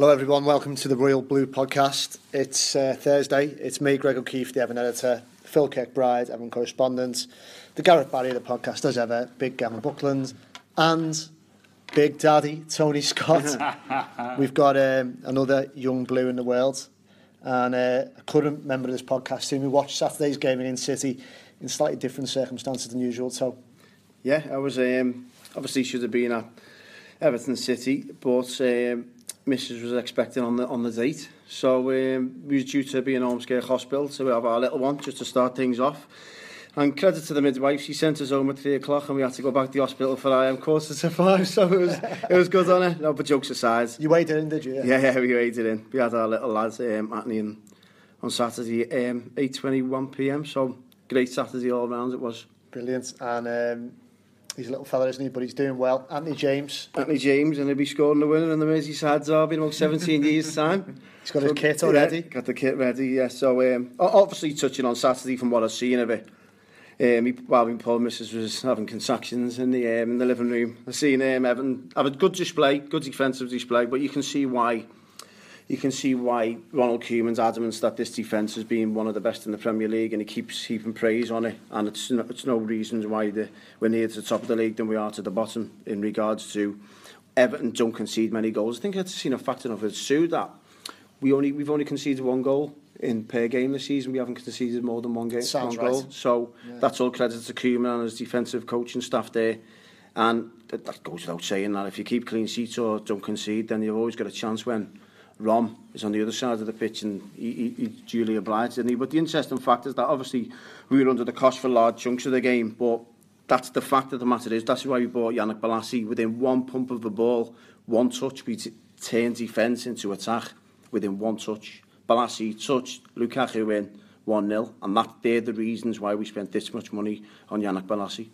Hello, everyone. Welcome to the Royal Blue podcast. It's uh, Thursday. It's me, Greg O'Keefe, the Evan editor, Phil Kirkbride, Evan correspondent, the Gareth Barry of the podcast, as ever, Big Gavin Buckland, and Big Daddy Tony Scott. We've got um, another young blue in the world, and uh, a current member of this podcast team who we watched Saturday's game in In City in slightly different circumstances than usual. So, yeah, I was um, obviously should have been at Everton City, but. Um, Mrs was expecting on the on the date. So um, we was due to be in Ormskirk Hospital to have our little one just to start things off. And credit to the midwife, she sent us home at three o'clock and we had to go back to the hospital for I am quarter to five. So it was it was good on it. No, but jokes aside. You waited in, did you? Yeah, yeah, yeah we waited in. We had our little lads um, at on Saturday, um, 8.21 p.m. So great Saturday all round it was. Brilliant. And um, he's a little fella, isn't he? But he's doing well. Anthony James. Anthony James, and he'll be scoring the winner in the Merseyside derby in about 17 years' time. He's got so, his kit already. Yeah, got the kit ready, yeah. So, um, obviously, touching on Saturday from what I've seen of it, um, he, well, my poor was having contractions in the, um, in the living room. I've seen him um, having, have a good display, good defensive display, but you can see why you can see why Ronald Koeman's adamant that this defence has been one of the best in the Premier League and he keeps heaping praise on it and it's no, it's no reason why the, we're near to the top of the league than we are to the bottom in regards to Everton don't concede many goals. I think I've seen a fact enough with Sue that we only, we've only conceded one goal in per game this season. We haven't conceded more than one, game, Sounds one goal. So yeah. that's all credit to Koeman and his defensive coaching staff there. And that, that goes without saying that if you keep clean sheets or don't concede, then you've always got a chance when Rom is on the other side of the pitch and he, he, he duly obliged, isn't he? But the interesting fact is that obviously we were under the cost for large chunks of the game, but that's the fact of the matter is, that's why we bought Yannick Balassi. Within one pump of the ball, one touch, we turned defence into attack within one touch. Balassi touched Lukaku in 1-0, and that they're the reasons why we spent this much money on Yannick Balassi.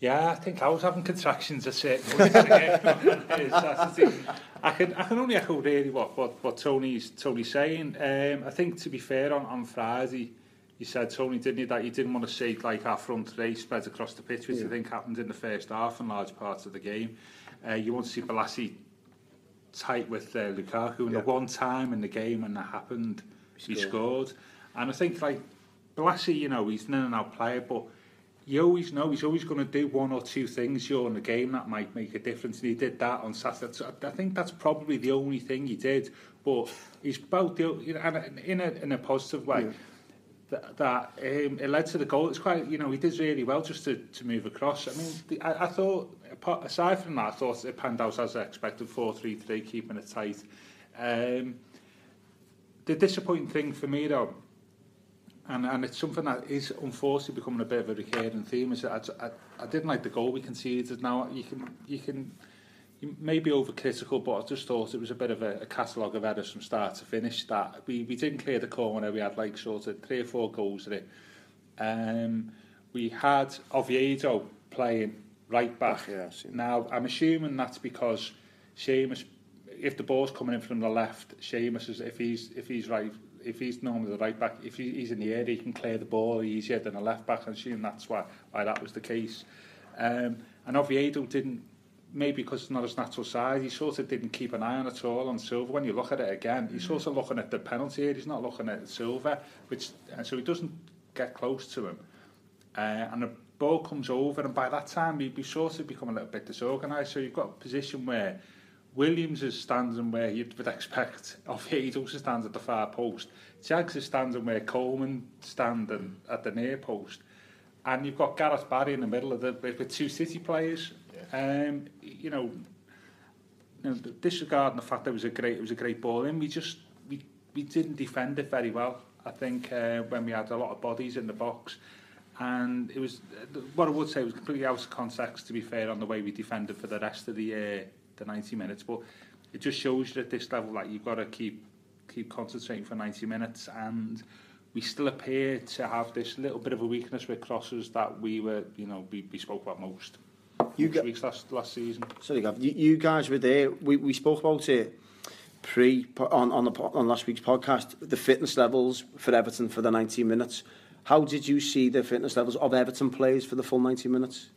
Yeah, I think I was having contractions at certain points. I can I can only echo really what what, what Tony's Tony's saying. Um, ehm, I think to be fair, on on Friday, he said Tony didn't he that he didn't want to see like our front three spread across the pitch, which yeah. I think happened in the first half and large parts of the game. Uh, you want to see Balassi tight with uh, Lukaku, and yeah. the one time in the game when that happened, he scored. He scored. And I think like Balassi, you know, he's an in and out player, but you always know he's always going to do one or two things during the game that might make a difference. And he did that on Saturday. So I think that's probably the only thing he did. But he's about the, you know, and in a, in a positive way. Yeah. That, that um, it led to the goal. It's quite, you know, he did really well just to, to move across. I mean, the, I, I thought, aside from that, I thought it panned out as I expected 4 3 3, keeping it tight. Um, the disappointing thing for me, though, and and it's something that is unfortunately becoming a bit of a recurring theme. Is I, I, I didn't like the goal we conceded. Now you can you can you may be overcritical, but I just thought it was a bit of a, a catalogue of errors from start to finish. That we we didn't clear the corner. We had like sort of three or four goals in it. Um, we had Oviedo playing right back. Yeah, now I'm assuming that's because Seamus, if the ball's coming in from the left, Seamus is if he's if he's right if he's normally the right back, if he's in the air, he can clear the ball easier than a left back. I assume that's why why that was the case. Um, and Oviedo didn't, maybe because it's not his natural side, he sort of didn't keep an eye on at all on Silva. When you look at it again, he's sort of looking at the penalty here. He's not looking at Silva, which and so he doesn't get close to him. Uh, and the ball comes over, and by that time, he'd be sort of become a little bit disorganised. So you've got a position where Williams is standing where you would expect Oviedos is stands at the far post. Jags is standing where Coleman standing at the near post. And you've got Gareth Barry in the middle of the with two City players. Yeah. Um, you know, you know, disregarding the fact that it was a great it was a great ball in, we just we we didn't defend it very well. I think uh, when we had a lot of bodies in the box, and it was uh, what I would say was completely out of context. To be fair, on the way we defended for the rest of the year. Uh, the 90 minutes. But it just shows you at this level that you've got to keep keep concentrating for 90 minutes and we still appear to have this little bit of a weakness with crosses that we were, you know, we, we spoke about most, you most weeks last, last season. Sorry, Gav, you, you guys were there. We, we spoke about it pre on on, the, on last week's podcast. The fitness levels for Everton for the 90 minutes. How did you see the fitness levels of Everton players for the full 90 minutes?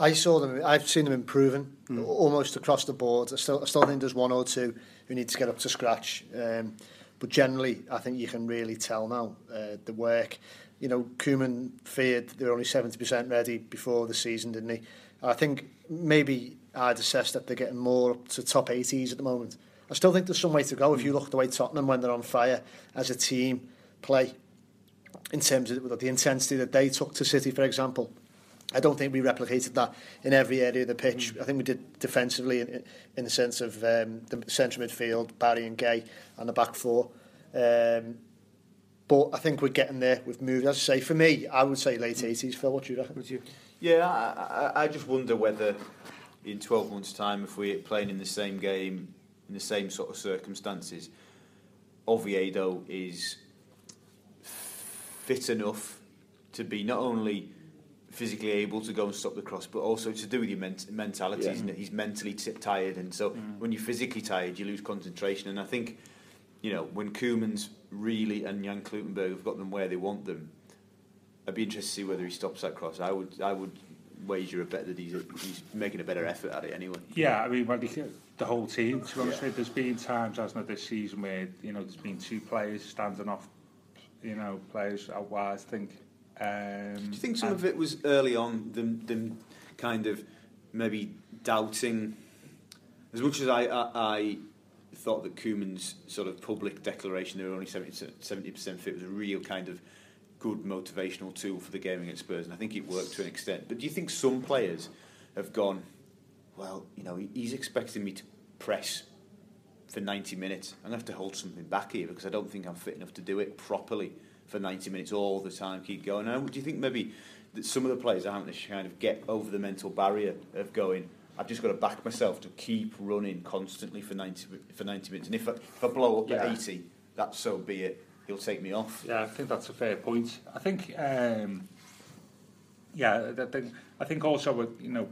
I saw them. I've seen them improving mm. almost across the board. I still, I still think there's one or two who need to get up to scratch. Um, but generally, I think you can really tell now uh, the work. You know, Koeman feared they were only 70% ready before the season, didn't he? I think maybe I'd assess that they're getting more up to top 80s at the moment. I still think there's some way to go. If you look at the way Tottenham, when they're on fire as a team, play in terms of the intensity that they took to City, for example, I don't think we replicated that in every area of the pitch. Mm. I think we did defensively in, in the sense of um, the centre midfield, Barry and Gay, and the back four. Um, but I think we're getting there. We've moved. As I say, for me, I would say late hmm. 80s. Phil, what do you reckon? Would you? Yeah, I, I, I just wonder whether in 12 months' time, if we're playing in the same game, in the same sort of circumstances, Oviedo is fit enough to be not only physically able to go and stop the cross, but also to do with your ment- mentality. Yeah. Isn't it? He's mentally t- tired, and so mm. when you're physically tired, you lose concentration. And I think, you know, when Koeman's really and Jan Kluitenberg have got them where they want them, I'd be interested to see whether he stops that cross. I would, I would wager a bet that he's, he's making a better effort at it anyway. Yeah, I mean, well, the, the whole team, to be honest with you, there's been times, hasn't there, this season where, you know, there's been two players standing off, you know, players out wide, I think. Um, Do you think some of it was early on them, them kind of maybe doubting? As much as I, I, I thought that Koeman's sort of public declaration they were only 70 percent fit was a real kind of good motivational tool for the game against Spurs, and I think it worked to an extent. But do you think some players have gone, well, you know, he's expecting me to press for 90 minutes. I'm going to have to hold something back here because I don't think I'm fit enough to do it properly for 90 minutes all the time, keep going. Do you think maybe that some of the players are having to kind of get over the mental barrier of going, I've just got to back myself to keep running constantly for 90, for 90 minutes. And if I, if I blow up Yeah. at 80, that's so be it. He'll take me off. Yeah, I think that's a fair point. I think, um, yeah, I think, I think also, you know,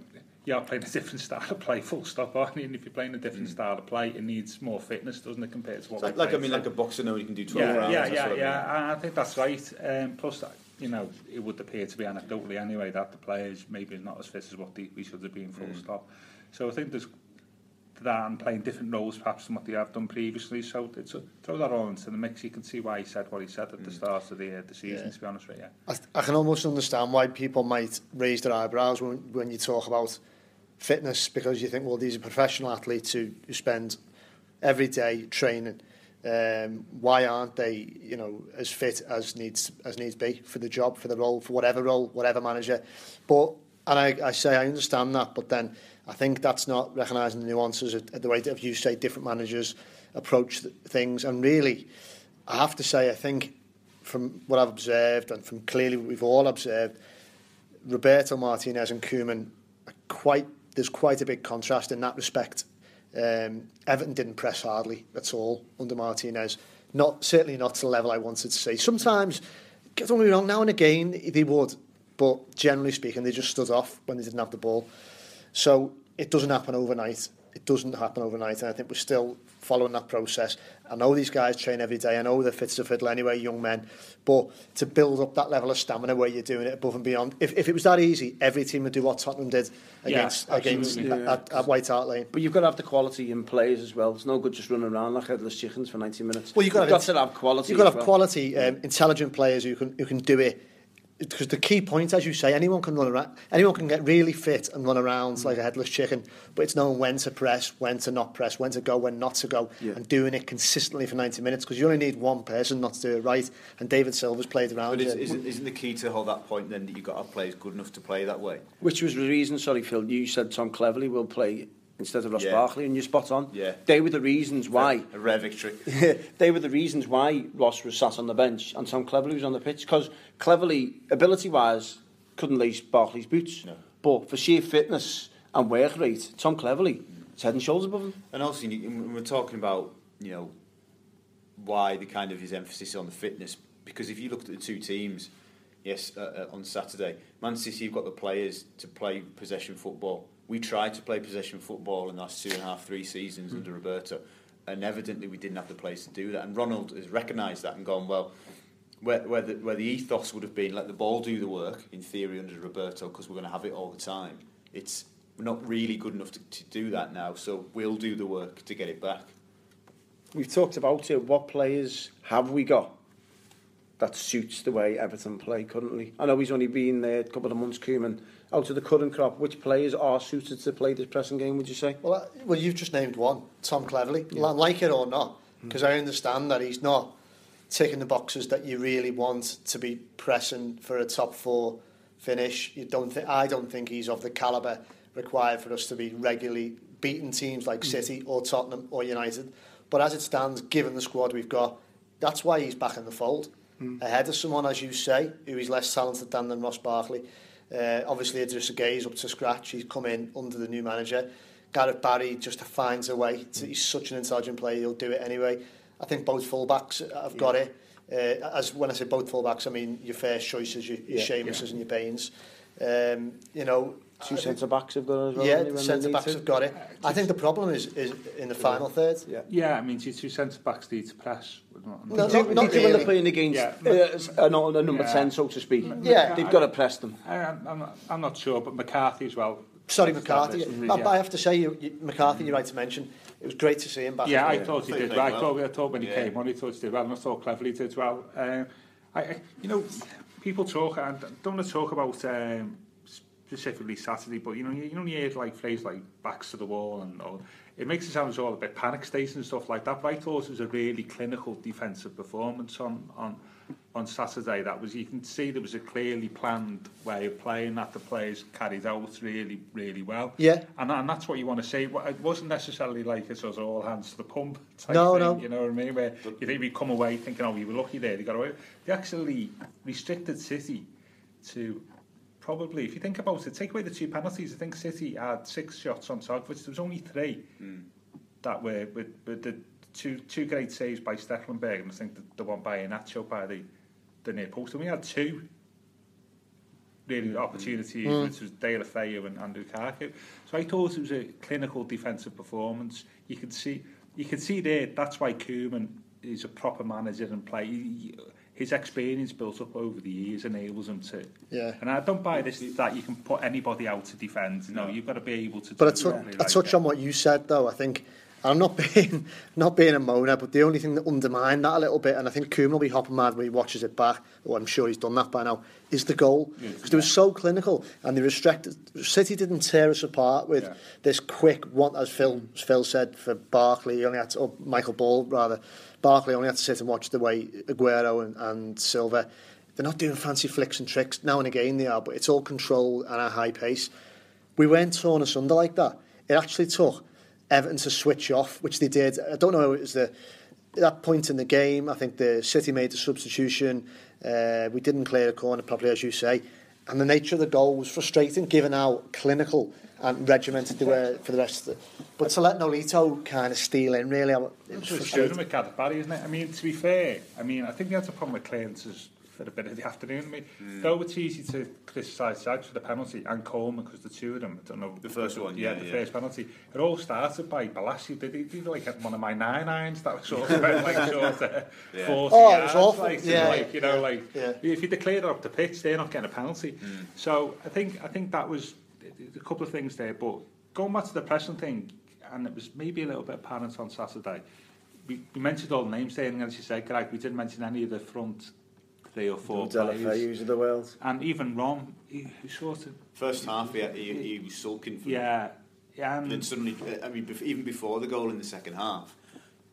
you are playing a different style of play, full stop, aren't you? And if you're playing a different mm. style of play, it needs more fitness, doesn't it, compared to what like, like I mean, like a boxer now, you can do 12 yeah, rounds. Yeah, yeah, yeah, mean. I think that's right. Um, plus, uh, you know, it would appear to be anecdotally anyway that the players maybe not as fit as what they, we should have been full mm. stop. So I think there's that and playing different roles perhaps than what they have done previously. So it's a, throw that all into the mix. You can see why he said what he said at mm. the start of the, uh, the season, yeah. to be honest with you. I, I can almost understand why people might raise their eyebrows when, when you talk about fitness because you think, well, these are professional athletes who, who spend every day training. Um, why aren't they, you know, as fit as needs as needs be for the job, for the role, for whatever role, whatever manager? But and I, I say I understand that, but then I think that's not recognising the nuances of, of the way that you say different managers approach th- things. And really, I have to say, I think from what I've observed and from clearly what we've all observed, Roberto Martinez and Koeman are quite there's quite a big contrast in that respect. Um, Everton didn't press hardly at all under Martinez. Not certainly not to the level I wanted to see. Sometimes, get me wrong, now and again they would, but generally speaking, they just stood off when they didn't have the ball. So it doesn't happen overnight it doesn't happen overnight. And I think we're still following that process. I know these guys train every day. I know they're fit to fiddle anyway, young men. But to build up that level of stamina where you're doing it above and beyond, if, if it was that easy, every team would do what Tottenham did against yeah, against yeah. At, at White Hart Lane. But you've got to have the quality in players as well. It's no good just running around like headless chickens for 90 minutes. Well, you've got, you've to, have got to have quality. You've got to have well. quality, um, intelligent players who can who can do it Because the key point, as you say, anyone can run around. Anyone can get really fit and run around mm. like a headless chicken. But it's knowing when to press, when to not press, when to go, when not to go, Yeah. and doing it consistently for 90 minutes. Because you only need one person not to do it right. And David Silva's played around. But is, it. isn't, isn't the key to hold that point then that you've got to have players good enough to play that way? Which was the reason, sorry Phil, you said Tom Cleverley will play instead of Ross Yeah. Barkley and you're spot on. Yeah. They were the reasons why. A rare victory. they were the reasons why Ross was sat on the bench and Tom Cleverley was on the pitch because Cleverley, ability-wise, couldn't lace Barkley's boots. No. But for sheer fitness and work rate, Tom Cleverley it's head and shoulders above them. And also, we're talking about, you know, why the kind of his emphasis on the fitness, because if you looked at the two teams, yes, uh, uh, on Saturday, Man City have got the players to play possession football. We tried to play possession football in the last two and a half, three seasons under hmm. Roberto, and evidently we didn't have the place to do that. And Ronald has recognised that and gone, well, where, where, the, where the ethos would have been let the ball do the work in theory under Roberto because we're going to have it all the time. It's we're not really good enough to, to do that now, so we'll do the work to get it back. We've talked about it. What players have we got that suits the way Everton play currently? I know he's only been there a couple of months, Koeman. out of the current crop, which players are suited to play this pressing game, would you say? Well, uh, well you've just named one, Tom Cleverley, yeah. like it or not, hmm. because mm. I understand that he's not ticking the boxes that you really want to be pressing for a top four finish. You don't th- I don't think he's of the calibre required for us to be regularly beating teams like mm. City or Tottenham or United. But as it stands, given the squad we've got, that's why he's back in the fold. Mm. Ahead of someone, as you say, who is less talented than, than Ross Barkley. Uh, obviously, Idris Gay is up to scratch. He's come in under the new manager. Gareth Barry just finds a way. To, he's such an intelligent player. He'll do it anyway. I think both fullbacks have yeah. got it. Uh, as when I say both fullbacks, I mean your first choices, your, your yeah, Seamuses yeah. and your Baines. Um, you know, two centre backs have got it as well. Yeah, centre backs have got it. I think the problem is is in the final third. Yeah, yeah. I mean, two centre backs need to press. No, not, not, not really. when they're playing against yeah. uh, not a number yeah. ten, so to speak. Yeah, they've got to press them. I, I'm, not, I'm not sure, but McCarthy as well. Sorry, McCarthy. Yeah. I, I have to say, you, you, McCarthy, you're right to mention. It was great to see him back. Yeah, I thought he did. Well. I thought, I thought when he yeah. came on, he thought he did well, and I thought Cleverley did well. Um, I, you know, people talk, and don't want to talk about um, specifically Saturday, but you know, you, you know, you hear like phrases like backs to the wall, and all. it makes it sound all a bit panic states and stuff like that. But I thought it was a really clinical defensive performance on on on Saturday. That was you can see there was a clearly planned way of playing that the players carried out really really well. Yeah, and and that's what you want to see. It wasn't necessarily like it was all hands to the pump type no, thing. No, You know what I mean? Where you think we come away thinking, oh, we were lucky there. They got away. They actually restricted City to probably, if you think about it, take away the two penalties, I think City had six shots on target, which there was only three mm. that were with, with the two two great saves by Stekelenburg, and I think the, the one by Iheanacho by the, the near post. And we had two really opportunities, mm. which was Deulofeu and Andrew Lukaku. So I thought it was a clinical defensive performance. You could see, you could see there. That's why Koeman is a proper manager and play. He, his experience built up over the years enables him to. Yeah. And I don't buy this that you can put anybody out to defend. No, you've got to be able to. But I, t- I touch on what you said though. I think I'm not being not being a moaner, but the only thing that undermined that a little bit, and I think Koeman will be hopping mad when he watches it back. I'm sure he's done that by now. Is the goal because yeah. it was so clinical and the restricted City didn't tear us apart with yeah. this quick one, as Phil Phil said for Barkley. He only had to, or Michael Ball rather. Barkley only had to sit and watch the way Aguero and, and Silva. They're not doing fancy flicks and tricks. Now and again they are, but it's all control and a high pace. We weren't torn asunder like that. It actually took Everton to switch off, which they did. I don't know, it was the that point in the game. I think the City made the substitution. Uh, we didn't clear a corner properly, as you say. And the nature of the goal was frustrating, given how clinical and regimented they were for the rest of the... But to let Nolito kind of steal in, really, it was frustrating. with Gareth Barry, isn't it? I mean, to be fair, I mean, I think that's a problem with clearances for a bit of the afternoon. I mean, mm. though it's easy to criticise Sags for the penalty and Coleman because the two of them, I don't know. The first one, yeah. yeah the yeah. first penalty. It all started by Balassi. Did he, did he like one of my nine irons that was sort of about like sort of uh, yeah. 40 oh, yards, it was awful. Like, yeah, like, you know, yeah, like yeah. if you declare it up the pitch, they're not getting a penalty. Mm. So I think I think that was a couple of things there. But going back to the pressing thing, and it was maybe a little bit apparent on Saturday. We, we mentioned all the names there, and as you said, Greg, we didn't mention any of the front three or four players. of the world. And even Rom, he, he sort of... First half, he, he, he was sulking for Yeah. yeah and, and then suddenly, uh, I mean, even before the goal in the second half,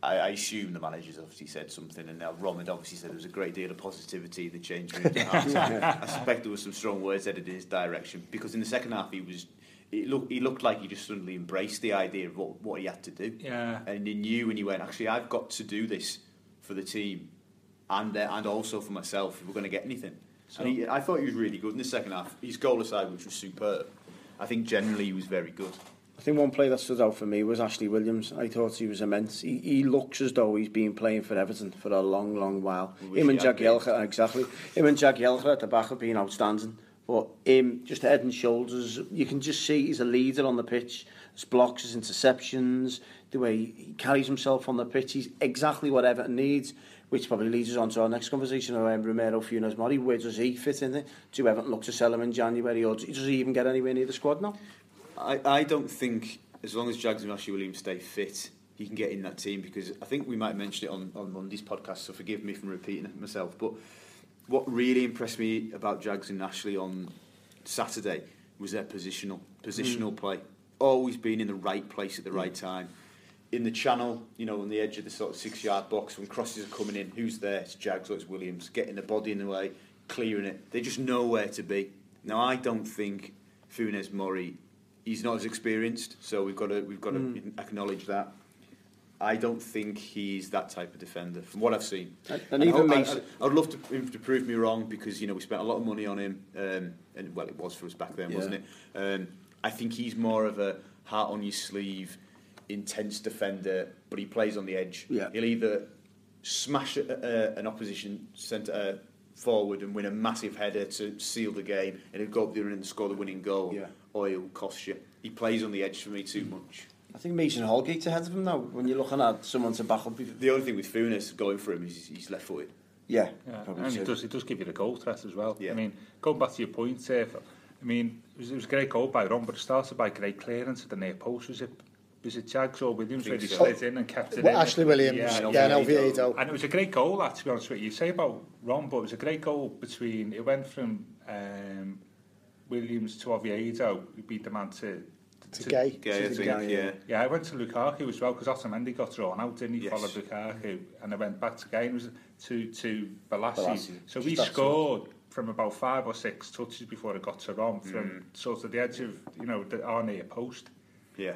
I, I assume the managers obviously said something, and now Rom had obviously said there was a great deal of positivity in the change room. I suspect there was some strong words headed in his direction because in the second half he was it looked he looked like he just suddenly embraced the idea of what, what he had to do. Yeah. And he knew when he went, actually, I've got to do this for the team and uh, and also for myself if we're going to get anything. So, and he, I thought he was really good in the second half. His goal aside, which was superb, I think generally he was very good. I think one play that stood out for me was Ashley Williams. I thought he was immense. He, he looks as though he's been playing for Everton for a long, long while. We wish Him and had Jagielka, exactly. Him and Jack Jagielka at the back have been outstanding. But him, just head and shoulders, you can just see he's a leader on the pitch. His blocks, his interceptions, the way he carries himself on the pitch, he's exactly what Everton needs, which probably leads us on to our next conversation around Ramiro Funes Mori. Where does he fit in there? Do Everton look to sell him in January, or does he even get anywhere near the squad now? I, I don't think as long as Jags and Ashley Williams stay fit, he can get in that team because I think we might mention it on, on Monday's podcast, so forgive me for repeating it myself. But what really impressed me about Jags and Ashley on Saturday was their positional positional mm. play. Always being in the right place at the right time. In the channel, you know, on the edge of the sort of six yard box, when crosses are coming in, who's there? It's Jags or it's Williams. Getting the body in the way, clearing it. They just know where to be. Now, I don't think Funes Mori he's not as experienced, so we've got to we've got mm. to hmm. acknowledge that. I don't think he's that type of defender from what I've seen. And, and even I, I, I, would love to, him to prove me wrong because you know we spent a lot of money on him, um, and well, it was for us back then, yeah. wasn't it? Um, I think he's more of a heart on your sleeve, intense defender, but he plays on the edge. Yeah. He'll either smash a, a, an opposition centre uh, forward and win a massive header to seal the game, and he'll go up there and score the winning goal. Yeah oil costs you. He plays on the edge for me too much. I think Mason Holgate's ahead of him now when you're looking at someone to back up. The only thing with Funes going for him is he's left footed. Yeah, yeah. and he does, he does give you the goal threat as well. Yeah. I mean, going back to your point, uh, I mean, it was, it was a great goal by Ron, but it started by great clearance at the near post. Was it, was it Jagsaw Williams where he slid in and kept it well, in? Ashley Williams, yeah, yeah an LV8 And it was a great goal, that, to be honest with you. You say about Ron, but it was a great goal between, it went from um, Williams to Oviedo, who beat the man to to, to Gay. Gay, to Think, yeah. Yeah, I went to Lukaku as well, because Otamendi got drawn out, didn't he, yes. followed Lukaku, and I went back to Gay, and was to, to Balassi. Balassi. So Just we scored it. from about five or six touches before it got to Rom, from mm. sort of the edge of, you know, the, our near post. Yeah.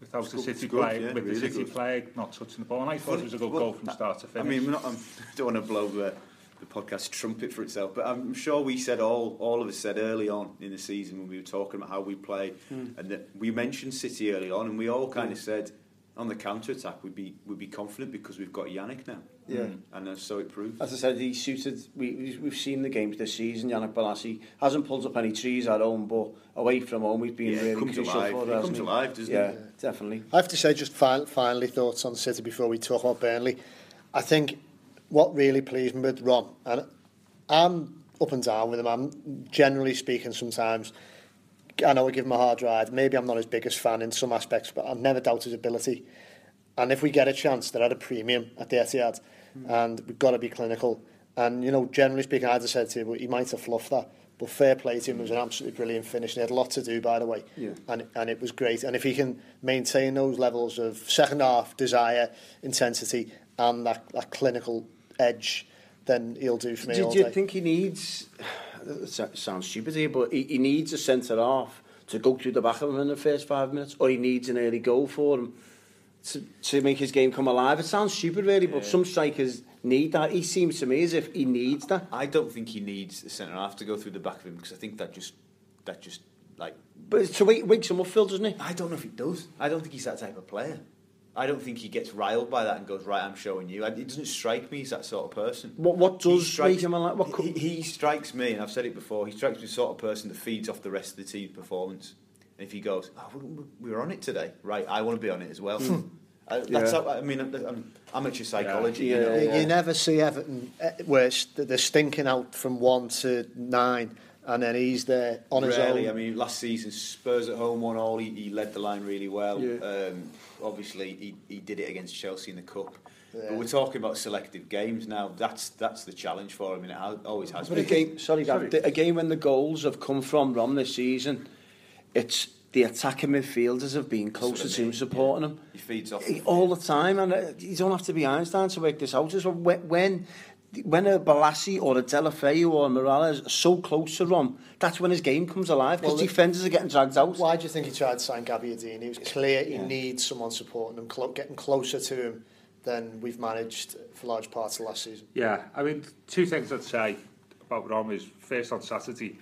Without it's the City play, yeah, with really the City good. flag not touching the ball, and I thought well, it was a good well, goal from start to finish. I mean, not, I don't want to blow the the podcast trumpet for itself. But I'm sure we said all all of us said early on in the season when we were talking about how we play, mm. and that we mentioned City early on, and we all kind of mm. said on the counter attack, we'd be we'd be confident because we've got Yannick now. Yeah, mm. and uh, so it proved. As I said, he suited. We we've seen the games this season. Yannick Balassi hasn't pulled up any trees at home, but away from home, we've been yeah, really comes crucial alive. for that. Comes alive, doesn't yeah, it? Yeah, definitely. I have to say, just final, finally thoughts on City before we talk about Burnley. I think what really pleased me with Ron, and I'm up and down with him. I'm generally speaking sometimes. I know I give him a hard ride. Maybe I'm not his biggest fan in some aspects, but I've never doubted his ability. And if we get a chance, they're at a premium at the Etihad, mm. and we've got to be clinical. And you know, generally speaking, I'd have said to you, he might have fluffed that. But fair play to him, it was an absolutely brilliant finish. He had a lot to do, by the way, yeah. and and it was great. And if he can maintain those levels of second half desire, intensity, and that, that clinical edge, then he'll do for me. Did you day. think he needs? it sounds stupid here, but he, he needs a centre half to go through the back of him in the first five minutes, or he needs an early goal for him to, to make his game come alive. It sounds stupid, really, yeah. but some strikers need that. He seems to me as if he needs that. I don't think he needs the centre half to go through the back of him because I think that just that just like. But to wake wake some up, Phil, doesn't he? I don't know if he does. I don't think he's that type of player. I don't think he gets riled by that and goes, right, I'm showing you. It doesn't strike me as that sort of person. What, what does strike him like? What he, he strikes me, and I've said it before, he strikes me as the sort of person that feeds off the rest of the team's performance. And if he goes, oh, we were on it today, right, I want to be on it as well. Hmm. Uh, that's yeah. how, I mean, I'm amateur psychology. Yeah. You, know? yeah, you never see Everton uh, where they're stinking out from one to nine and then he's there on his own. I mean, last season Spurs at home one all. He, he led the line really well. Yeah. Um, obviously, he, he did it against Chelsea in the cup. Yeah. But we're talking about selective games now. That's that's the challenge for him, and it always has. But been. a game, sorry, sorry. A game when the goals have come from Rom this season, it's the attacking midfielders have been closer to him, supporting yeah. him. He feeds off he, all the time, and uh, you don't have to be Einstein to work this out. Just when, when when a Balassi or a Delafeu or a Morales are so close to Rom, that's when his game comes alive because well, defenders are getting dragged out. Why do you think he tried to sign Gabbiadini? It was clear he yeah. needs someone supporting him, cl getting closer to him than we've managed for large parts of last season. Yeah, I mean, two things I'd say about Rom is first on Saturday,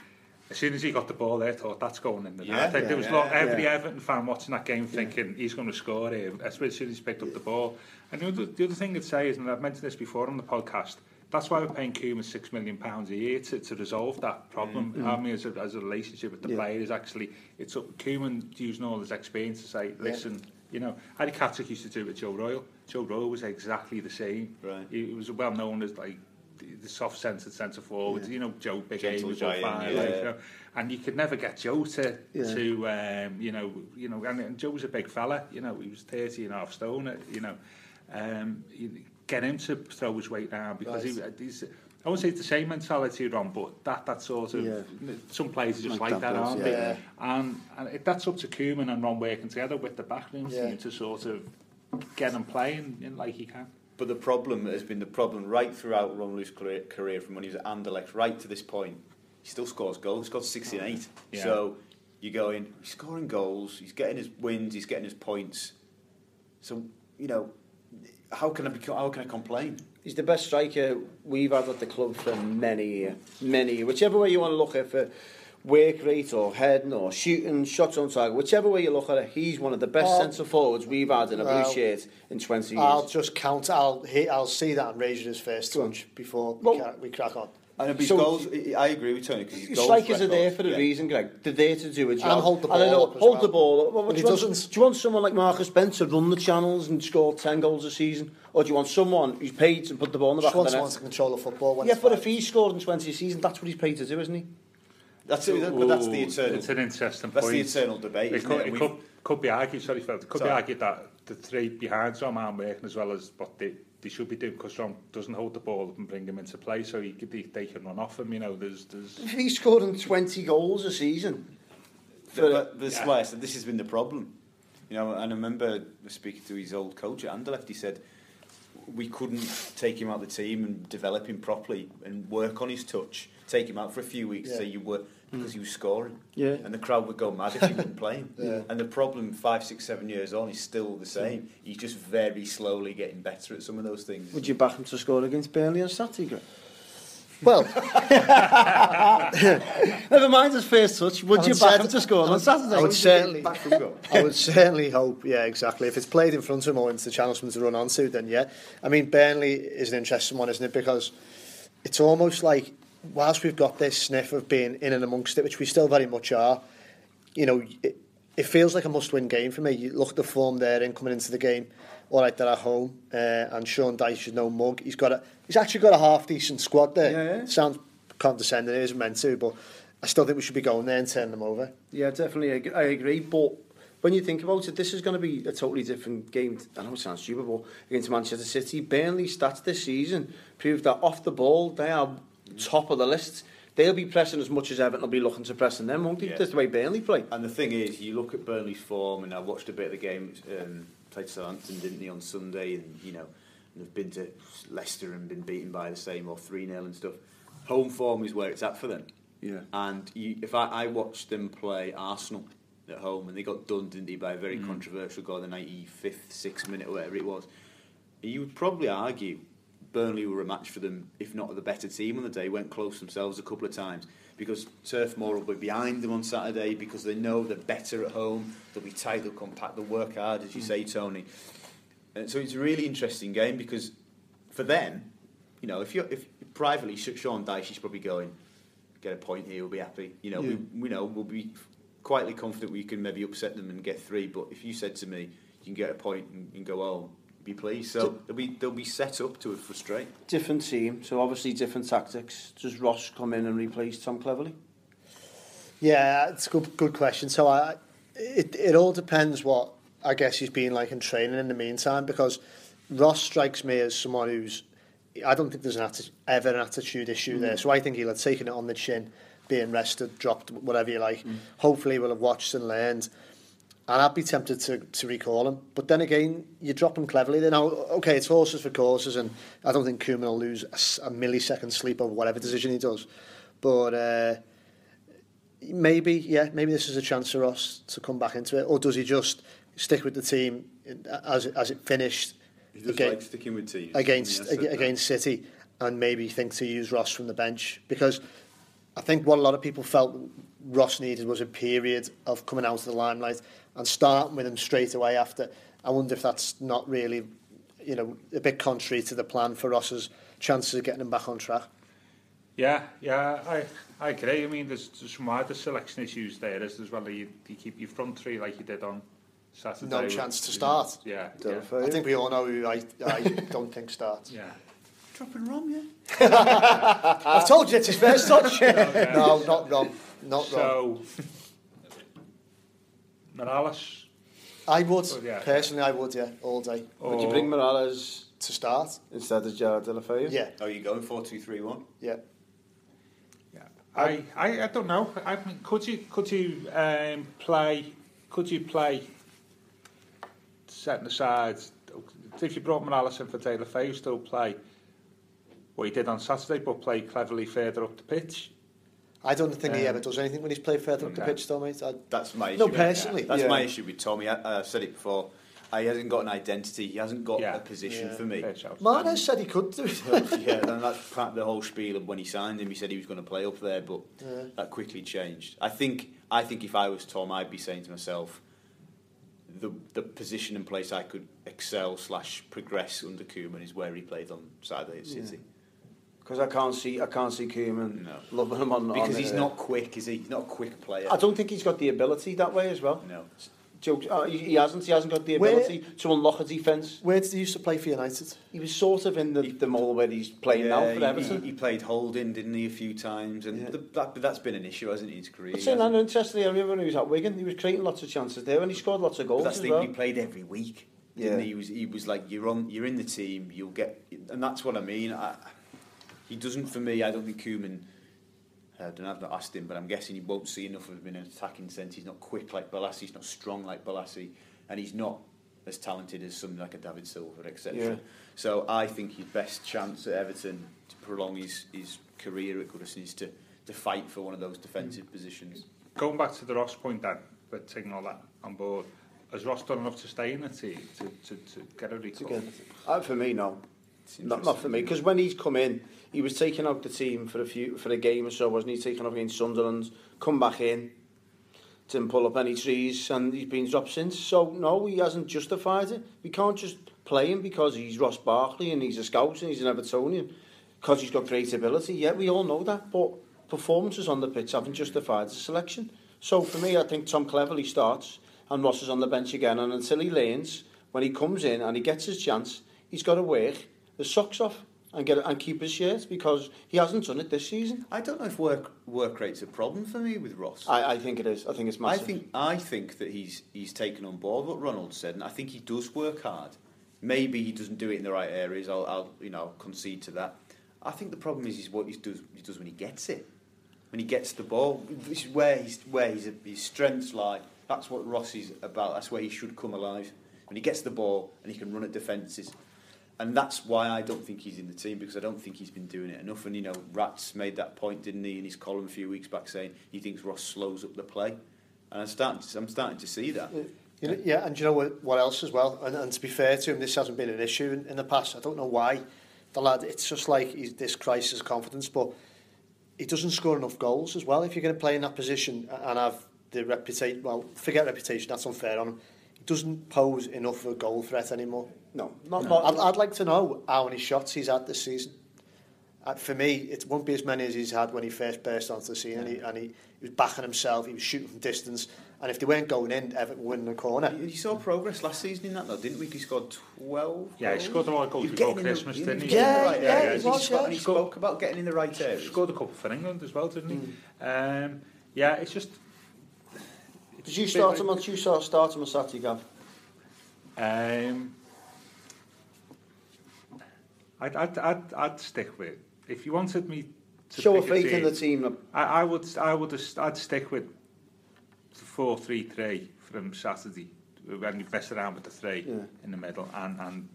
as soon as he got the ball there, I thought that's going in the net. Yeah, I think yeah, there was yeah, lot, every yeah. Everton fan watching that game thinking yeah. he's going to score here, especially as soon as he's picked yeah. up the ball. And the other, the other thing I'd say is, and I've mentioned this before on the podcast, that's why we're paying Koeman six million pounds a year to, to resolve that problem. Mm. Having as a, as a relationship with the Yeah. is actually, it's up Koeman using all his experience to say, listen, you know, Harry Catterick used to do it with Joe Royle. Joe Royle was exactly the same. Right. He, he was well known as like the, the soft-centred centre forward. You know, Joe Big A was all giant, fine. yeah. Like, you know, and you could never get Joe to Yeah. to um, you know you know and, and Joe was a big fella. You know, he was 30 and a half stone. You know, um, you get him to throw his weight down because right. he, he's, I won't say it's the same mentality Ron but that that sort of yeah. some players are just like, like that, that aren't yeah. they? And and it, that's up to Koeman and Ron working together with the backroom yeah. team to sort of get him playing in like he can. But the problem has been the problem right throughout Ron Rooney's career, career from when he was at Anderlecht right to this point. He still scores goals. He's got 68. Yeah. So you're going, he's scoring goals, he's getting his wins, he's getting his points. So, you know, how can I, be, how can I complain? He's the best striker we've had at the club for many years. Many years. Whichever way you want to look at it, for work rate or heading or shooting, shots on target, whichever way you look at it, he's one of the best centre forwards we've had in a Well, blue shirt in 20 years. I'll just count. I'll hit, I'll see that and raise his first Go on. touch before we, Well- ca- we crack on. And his so, goals, I agree with Tony. His goals strikers are there for a yeah. reason, Greg. They're there to do a job. And hold the ball. And up hold well. the ball. Well, do, you want, do you want someone like Marcus Bent to run the channels and score 10 goals a season? Or do you want someone who's paid to put the ball in the back of the net? to control the football. When yeah, but if he's scored in 20 a season, that's what he's paid to do, isn't he? That's it, but that's the eternal. It's an interesting that's point. That's the eternal debate. It, could, it, it could, could be argued, sorry, Phil, it could sorry. be argued that the three behind Tom aren't working as well as what they they should be doing because John doesn't hold the ball up and bring him into play, so he could, they, they can run off him. You know, there's there's. If he's scored him twenty goals a season. For, the, but this, yeah. why I said this has been the problem. You know, and I remember speaking to his old coach at Anderlecht. He said we couldn't take him out of the team and develop him properly and work on his touch. Take him out for a few weeks. Yeah. So you were because he was scoring. Yeah. And the crowd would go mad if he wasn't playing. Yeah. And the problem, five, six, seven years on, is still the same. He's just very slowly getting better at some of those things. would you back him to score against Burnley on Saturday, Greg? well, Never mind his first touch. Would I you back him to score on Saturday? I would certainly, Back from goal. I would certainly hope, yeah, exactly. If it's played in front of him or into the channels for him to run onto, then yeah. I mean, Burnley is an interesting one, isn't it? Because it's almost like, whilst we've got this sniff of being in and amongst it, which we still very much are, you know, it, it feels like a must-win game for me. You look at the form there in coming into the game. All right, they're at home, uh, and Sean Dyche is no mug. He's got a, he's actually got a half decent squad there. Yeah, yeah. Sounds condescending, it isn't meant to, but I still think we should be going there and turning them over. Yeah, definitely. I I agree. But when you think about it, this is going to be a totally different game. I know it sounds stupid, but against Manchester City, Burnley stats this season prove that off the ball, they are top of the list. They'll be pressing as much as Everton will be looking to pressing them, won't they? Yeah. That's the way Burnley play. And the thing is, you look at Burnley's form, and I watched a bit of the game. Um, played Southampton, didn't he, on Sunday? And you know, and they've been to Leicester and been beaten by the same or three 0 and stuff. Home form is where it's at for them. Yeah. And you, if I, I watched them play Arsenal at home, and they got done, didn't they, by a very controversial goal, in the 95th, sixth minute, or whatever it was. You would probably argue Burnley were a match for them, if not the better team on the day. Went close themselves a couple of times because Turf Moor will be behind them on Saturday because they know they're better at home. They'll be tight, they'll compact, they'll work hard, as you mm. say, Tony. And so it's a really interesting game because for them, you know, if you if privately Sean Dyche is probably going get a point here, we'll be happy. You know, we, we know we'll be quietly confident we can maybe upset them and get three. But if you said to me, you can get a point and, and go home, be pleased. So D they'll be they'll be set up to frustrate. Different team, so obviously different tactics. Does Ross come in and replace Tom Cleverly? Yeah, it's a good good question. So I, it it all depends what I guess he's been like in training in the meantime because Ross strikes me as someone who's I don't think there's an atti- ever an attitude issue mm. there. So I think he'll have taken it on the chin, being rested, dropped, whatever you like. Mm. Hopefully, we'll have watched and learned and I'd be tempted to, to recall him. But then again, you drop him cleverly. Then, oh, okay, it's horses for courses, and I don't think Koeman will lose a, a millisecond sleep over whatever decision he does. But uh, maybe, yeah, maybe this is a chance for Ross to come back into it. Or does he just stick with the team uh, as as it finished? He does against, like sticking with teams against ag- against City, and maybe think to use Ross from the bench because I think what a lot of people felt Ross needed was a period of coming out of the limelight and starting with him straight away after. I wonder if that's not really, you know, a bit contrary to the plan for Ross's chances of getting him back on track. Yeah, yeah, I, I agree. I mean, there's, there's some wider selection issues there as, as well. You, you keep your front three like you did on Saturday. No chance to start. Yeah, yeah. I think we all know who I, I don't think starts. yeah. Dropping Rom, yeah. I've told you it's his first touch. Okay. no, not Rom. Not wrong. So, Mirallas, I would, Oh, yeah. personally, I would, yeah, all day. Would you bring Mirallas To start, instead of Gerard Deulofeu? yeah, Are you going 4 2 3 1? yeah. Yeah. I, I, I don't know. I mean, could you could you um, play? Could you play? Setting aside, if you brought Mirallas in for Deulofeu, you still play what he did on Saturday, but play Cleverley further up the pitch. I don't think he Um, ever does anything when he's played further up the pitch, though, mate. I, That's my issue. No, with- personally, That's yeah. my issue with Tommy. I, I've said it before. He hasn't got an identity. He hasn't got Yeah. a position Yeah. for me. Fair. Martinez said he could do it. yeah, and that's part of the whole spiel of when he signed him. He said he was going to play up there, but Yeah. that quickly changed. I think I think if I was Tom, I'd be saying to myself, the the position and place I could excel slash progress under Koeman is where he played on Saturday at City. Because I can't see, I can't see Koeman No. loving him on Because on, he's uh, not quick, is he? He's not a quick player. I don't think he's got the ability that way as well. No. Jokes, uh, he, he hasn't. He hasn't got the Where- ability to unlock a defence. Where did he used to play for United? He was sort of in the, the mold where he's playing now for he- Everton. He, he played holding, didn't he, a few times, and Yeah. the, that, but that's been an issue, hasn't it, in his career? But He saying that interestingly, I remember when he was at Wigan, he was creating lots of chances there, and he scored lots of But goals that's as the thing, well. he played every week. Didn't Yeah. he? He was he was like you're on you're in the team, you'll get and that's what I mean. I, he doesn't for me, I don't think Koeman I don't know, I've not asked him, but I'm guessing he won't see enough of him in an attacking sense. He's not quick like Bolasie, he's not strong like Bolasie, and he's not as talented as something like a David Silva, etc. Yeah. So I think his best chance at Everton to prolong his, his career at Goodison is to, to fight for one of those defensive positions. Going back to the Ross point, then, but taking all that on board, has Ross done enough to stay in the team to, to, to get a recall? Again, uh, for me, no. Not, not for me, because when he's come in, he was taking out the team for a few for a game or so, wasn't he? Taking off against Sunderland, come back in, didn't pull up any trees, and he's been dropped since. So no, he hasn't justified it. We can't just play him because he's Ross Barkley and he's a scout and he's an Evertonian, because he's got great ability. Yeah, we all know that, but performances on the pitch haven't justified the selection. So for me, I think Tom Cleverley starts and Ross is on the bench again, and until he learns, when he comes in and he gets his chance, he's got to work the socks off and get and keep his shirt because he hasn't done it this season. I don't know if work work rate's a problem for me with Ross. I, I think it is. I think it's massive. I think I think that he's he's taken on board what Ronald said, and I think he does work hard. Maybe he doesn't do it in the right areas. I'll, I'll you know concede to that. I think the problem is is what he does he does when he gets it, when he gets the ball. This is where he's where his his strengths lie. That's what Ross is about. That's where he should come alive when he gets the ball and he can run at defences. And that's why I don't think he's in the team because I don't think he's been doing it enough. And you know, Rats made that point, didn't he, in his column a few weeks back, saying he thinks Ross slows up the play. And I'm starting to, I'm starting to see that. You know, yeah, and you know what, what else as well? And, and to be fair to him, this hasn't been an issue in, in the past. I don't know why. The lad, it's just like he's this crisis of confidence, but he doesn't score enough goals as well. If you're going to play in that position and have the reputation, well, forget reputation, that's unfair on him. He doesn't pose enough of a goal threat anymore. No, not, I'd, I'd like to know how many shots he's had this season. Uh, for me, it won't be as many as he's had when he first burst onto the scene, and, he, and he, he was backing himself, he was shooting from distance, and if they weren't going in, Everton were winning the corner. You saw progress last season in that though, didn't we? He scored 12 Yeah, he scored a lot of goals before getting in the- Christmas, didn't he? getting Yeah, right yeah, areas. he was, He spoke- yeah. and he spoke about getting in the right areas. Scored a couple for England as well, didn't he? Um, yeah, it's just... did you start him on you start him on Saturday, Gav? Um, I'd, I'd, I'd, I'd stick with. If you wanted me to show a faith a team, in the team, I, I would, I would, I'd stick with four three three from Saturday. We're you best around with the three yeah. in the middle, and and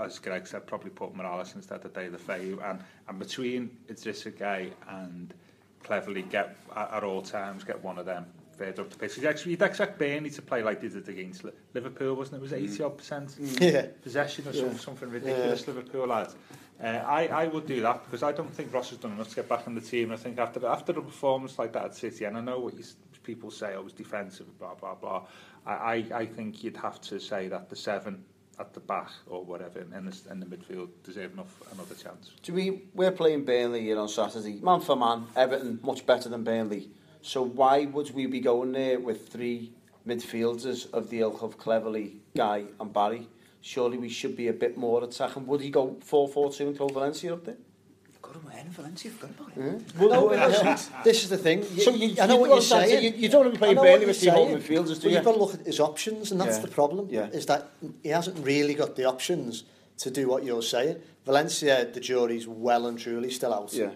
as Greg said, probably put Morales instead of Day the Fayu, and and between Idrissa Gay and cleverly get at, at all times get one of them further up the pitch. You'd actually- You'd expect Burnley to play like they did against Liverpool, wasn't it? It was 80 odd percent Yeah. possession or some, something ridiculous, Liverpool lads. Uh, I, I would do that because I don't think Ross has done enough to get back on the team. I think after after a performance like that at City, and I know what you, people say, oh, it was defensive, blah, blah, blah. I, I, I think you'd have to say that the seven at the back or whatever in, in, the, in the midfield deserve enough another chance. Do we, we're playing Burnley here on Saturday. Man for man, Everton much better than Burnley. So why would we be going there with three midfielders of the ilk of Cleverly, Guy and Barry? Surely we should be a bit more attacking. Would he go 4-4-2 and throw Valencia up there? in Valencia, forgot about it. Yeah. Well, no, this is the thing. You, so you, I know you what you're saying. You, you don't want to be playing Burnley with two home midfielders, do you? You've got to look at his options, and that's yeah. the problem, yeah. is that he hasn't really got the options to do what you're saying. Valencia, the jury's well and truly still out. Yeah.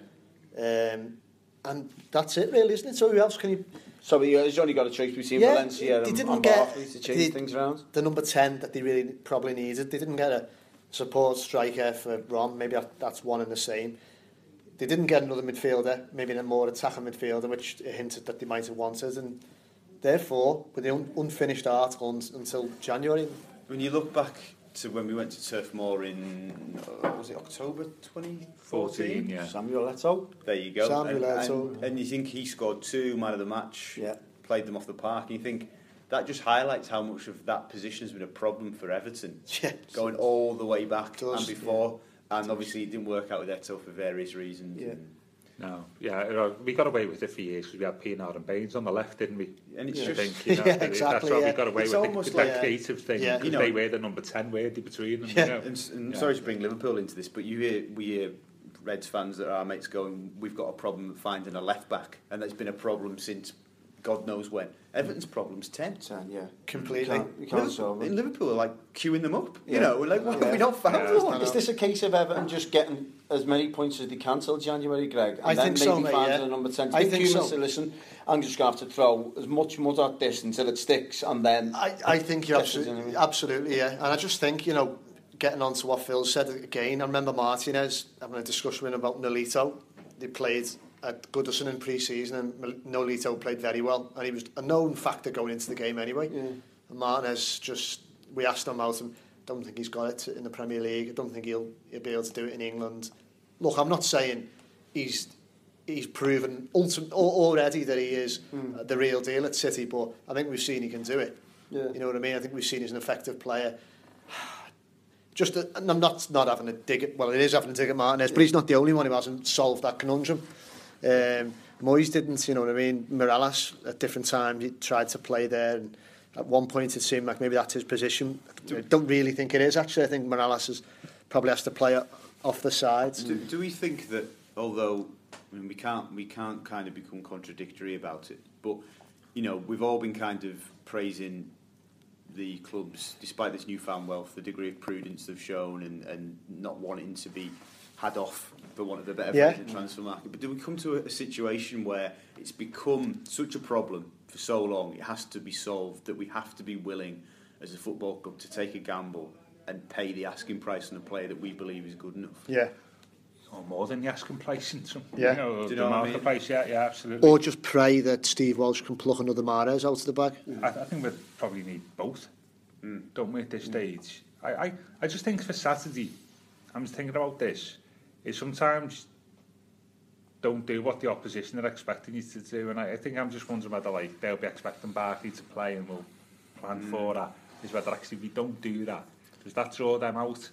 Um, and that's it really, isn't it? So who else can you... So he's only got a choice between yeah, Valencia and, and Barkley to change they, things around. The number 10 that they really probably needed. They didn't get a support striker for Rom. Maybe that's one and the same. They didn't get another midfielder, maybe a more attacking midfielder, which hinted that they might have wanted. And therefore, with the un unfinished article un until January... When you look back to when we went to Turf Moor in, uh, was it October 2014? 14, yeah. Samuel Eto'o. There you go. Samuel and, Eto'o. and, and you think he scored two, man of the match, Yeah. played them off the park, and you think that just highlights how much of that position has been a problem for Everton. yeah, Going all the way back Does, and before, and obviously it didn't work out with Eto'o for various reasons. Yeah. And, No, yeah, you know, we got away with it for years because we had Pienaar and Baines on the left, didn't we? and it's just, think, you know, Yeah, that- exactly, That's why yeah. we got away It's with almost it, like- uh, that creative thing. Yeah. because You know- they were the number 10, were they, between them? Yeah. You know? And, and Yeah. sorry to bring Liverpool into this, but you hear we hear Reds fans that are our mates going, "We've got a problem finding a left back," and that's been a problem since God knows when. Everton's problem's ten. Ten, yeah. Completely. You can't, you can't Liverpool, solve it. in Liverpool are like queuing them up. Yeah. You know, we're like, why have Yeah. we not found Yeah. one? Is this a case of Everton just getting as many points as they can till January, Greg. And I then think maybe so, mate, fans yeah. are number 10. I, I think, think so. listen, I'm just going to have to throw as much mud at this until it sticks, and then... I, I think you're absolutely, absolutely, yeah. And I just think, you know, getting on to what Phil said again, I remember Martinez having a discussion with him about Nolito. They played at Goodison in pre-season, and Nolito played very well, and he was a known factor going into the game anyway. Yeah. And Martinez just, we asked him about him, don't think he's got it in the Premier League. I don't think he'll, he'll be able to do it in England. Look, I'm not saying he's he's proven ultim- already that he is uh, the real deal at City, but I think we've seen he can do it. Yeah. You know what I mean? I think we've seen he's an effective player. Just, a, and I'm not not having a dig at, well, it is having a dig at Martinez, but he's not the only one who hasn't solved that conundrum. Um, Moyes didn't, you know what I mean? Mirallas, at different times, he tried to play there, and at one point it seemed like maybe that's his position. I don't really think it is, actually. I think Mirallas is, probably has to play off the sides. Do, do we think that although I mean, we can't we can't kind of become contradictory about it, but you know we've all been kind of praising the clubs despite this newfound wealth, the degree of prudence they've shown, and, and not wanting to be had off for want of a better Yeah. in the transfer market. But do we come to a, a situation where it's become such a problem for so long, it has to be solved that we have to be willing as a football club to take a gamble and pay the asking price on a player that we believe is good enough. Yeah. Or more than the asking price in some. Yeah. You know, Do you know what I mean? price, yeah, yeah, absolutely. Or just pray that Steve Walsh can pluck another Mares out of the bag. Mm. I, th I think we probably need both, mm. don't we, at this mm. stage? I, I, I just think for Saturday, I'm just thinking about this, is sometimes don't do what the opposition are expecting you to do. And I, I think I'm just wondering whether like they'll be expecting Barkley to play and we'll plan mm. for that. Is whether actually we don't do that Does that draw them out?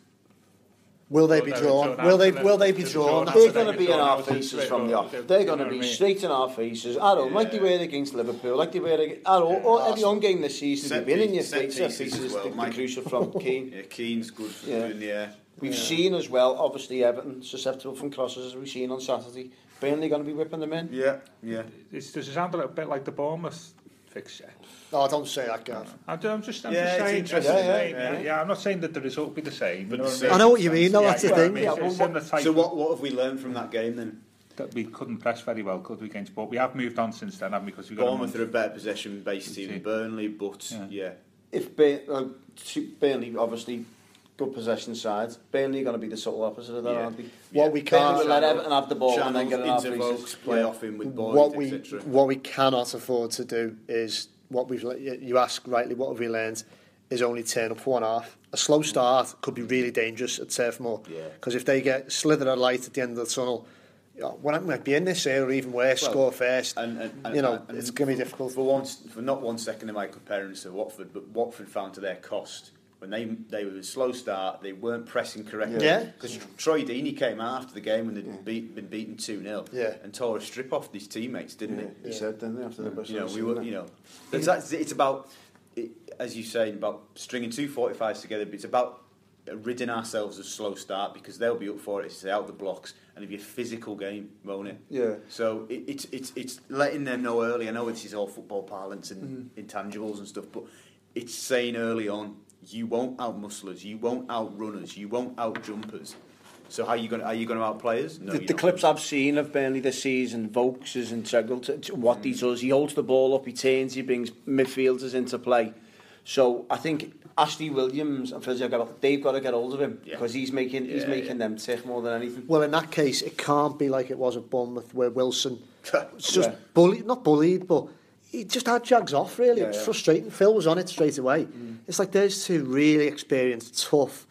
Will they be drawn? Will they? Will they be drawn? They're going to be in our faces from the off. They're going to be straight in our faces at all, like they were against Liverpool, like they were at all. Or every home game this season, they've been in your face. faces as well. Mike crucial from Keane. Yeah, Keane's good for yeah. doing the air. We've yeah. seen as well, obviously Everton susceptible from crosses as we've seen on Saturday. Burnley going to be whipping them in. Yeah, yeah. It's, does it sound a little bit like the Bournemouth fixture? I don't say that, Gav. I'm, I'm just, I'm Yeah, just saying, interesting. I'm Yeah, yeah, yeah, yeah. I'm not saying that the result will be the same. But you know the what same- I know what you mean, though, Yeah, that's the thing. I mean, Yeah, it's well, a similar So what what have we learned from that game then? that we couldn't press very well, could we, against but we have moved on since then, haven't we? Because we got a Bournemouth are a month. better possession-based team than Team. Burnley, but Yeah. yeah, If Bur- uh, to- Burnley, obviously, good possession sides. Burnley are going to be the subtle opposite of that, yeah. aren't they? Yeah. What we can't Burnley let Everton have the ball and then get an intervokes, play yeah. off him with Boyd, what we what we cannot afford to do is what we've you ask rightly what have we learned is only turn up one half. A slow mm. start could be really dangerous at Turf Moor because yeah. if they get slithered a light at the end of the tunnel. Oh, well, I might be in this area even worse, well, score first. And, and, and you know, and, and it's going to be difficult. For once, for not one second, am I comparing to Watford, but Watford found to their cost when they they were a slow start, they weren't pressing correctly. Yeah. Because Troy Deeney came out after the game when they'd beat, been beaten two 0 Yeah. and tore a strip off his teammates, didn't Yeah, he? he said, didn't he, after the mm. bus? You know, we were, you know, it's, that's, it's about, it, as you say, about stringing two 45s together, but it's about ridding ourselves of slow start because they'll be up for it. It's out the blocks and it'll be a physical game, won't it? Yeah. So it, it's it's it's letting them know early. I know this is all football parlance and mm. intangibles and stuff, but it's saying early on, You won't outmuscle us. You won't outrun us. You won't outjump us. So how are you going? Are you going to outplay us? No, the, the clips I've seen of Burnley this season, Vokes is integral to, to what mm. he does. He holds the ball up, he turns, he brings midfielders into play. So I think Ashley Williams and Fraser Gabbard, they've got to get hold of him because he's making yeah, he's making yeah. them tick more than anything. Well, in that case, it can't be like it was at Bournemouth where Wilson was just bullied, not bullied, but he just had Jags off, really. Yeah, it was yeah. frustrating. Phil was on it straight away. Mm. It's like there's two really experienced, tough,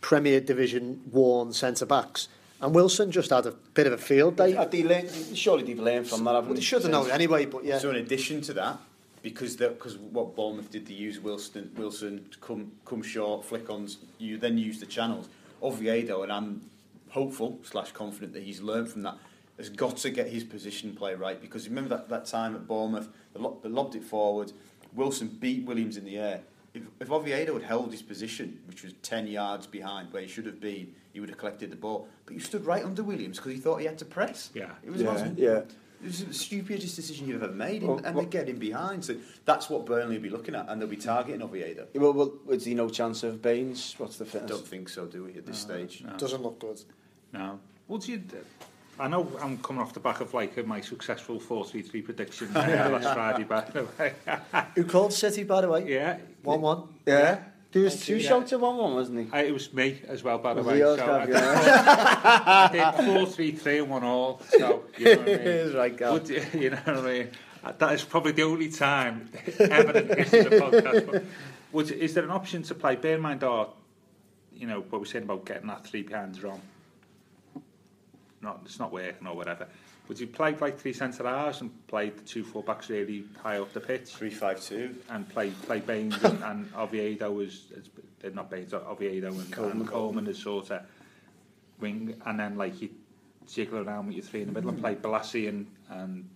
Premier Division worn centre backs. And Wilson just had a bit of a field day. Have they learned, surely they've learned from that, haven't Well, they? should have known anyway, but yeah. So in addition to that, because because what Bournemouth did, they use Wilson Wilson to come come short, flick ons. You then use the channels. Oviedo, and I'm hopeful slash confident that he's learned from that. Has got to get his position play right because remember that, that time at Bournemouth, they, lo- they lobbed it forward. Wilson beat Williams in the air. If, if Oviedo had held his position, which was 10 yards behind where he should have been, he would have collected the ball. But he stood right under Williams because he thought he had to press. Yeah. It was Yeah, wasn't- yeah. it was the stupidest decision you've ever made, Well, and, and well- they get him behind. So that's what Burnley will be looking at, and they'll be targeting Oviedo. Well, well, is there no chance of Baines? What's the I don't think so, do we, at this stage? Doesn't look good. No. Would you? I know I'm coming off the back of like my successful 4-3-3 prediction uh, last Friday, by the way. Who called City, by the way? yeah. 1 1. Yeah. There was two Yeah. shots in one one, wasn't he? Uh, it was me as well, by the Was way. So Gav? I, Yeah. I did four, three, three, and one all. So you know what I mean. It's right, Gav. Would you, you know what I mean? Uh, That is probably the only time ever in the history of the podcast. But would, is there an option to play? Bear in mind, our, you know, what we're saying about getting that three behinds wrong. not it's not working or whatever. Would you play like three centre halves and play the two full backs really high up the pitch. Three five two. And play play Baines and, and Oviedo was is, not Baines Oviedo and Coleman, and Coleman as sort of wing and then like you jiggle around with your three in the middle and play Balassi and and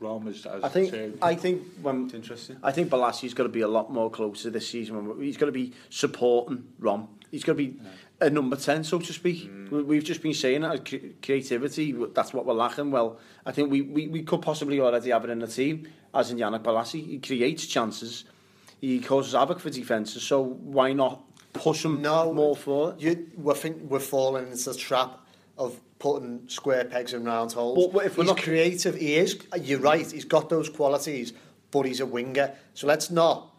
Rom as, as I think two. I think when it's interesting. I think Balassi's got to be a lot more closer this season. He's got to be supporting Rom. He's got to be. Yeah. A number ten, so to speak. Mm. We- We've just been saying that creativity. That's what we're lacking. Well, I think we, we, we could possibly already have it in the team, as in Yannick Bolasie. He creates chances. He causes havoc for defences. So why not push him No. more forward? You, we're, think, we're falling into the trap of putting square pegs in round holes. But if we're he's not- creative, he is. You're right. He's got those qualities, but he's a winger. So let's not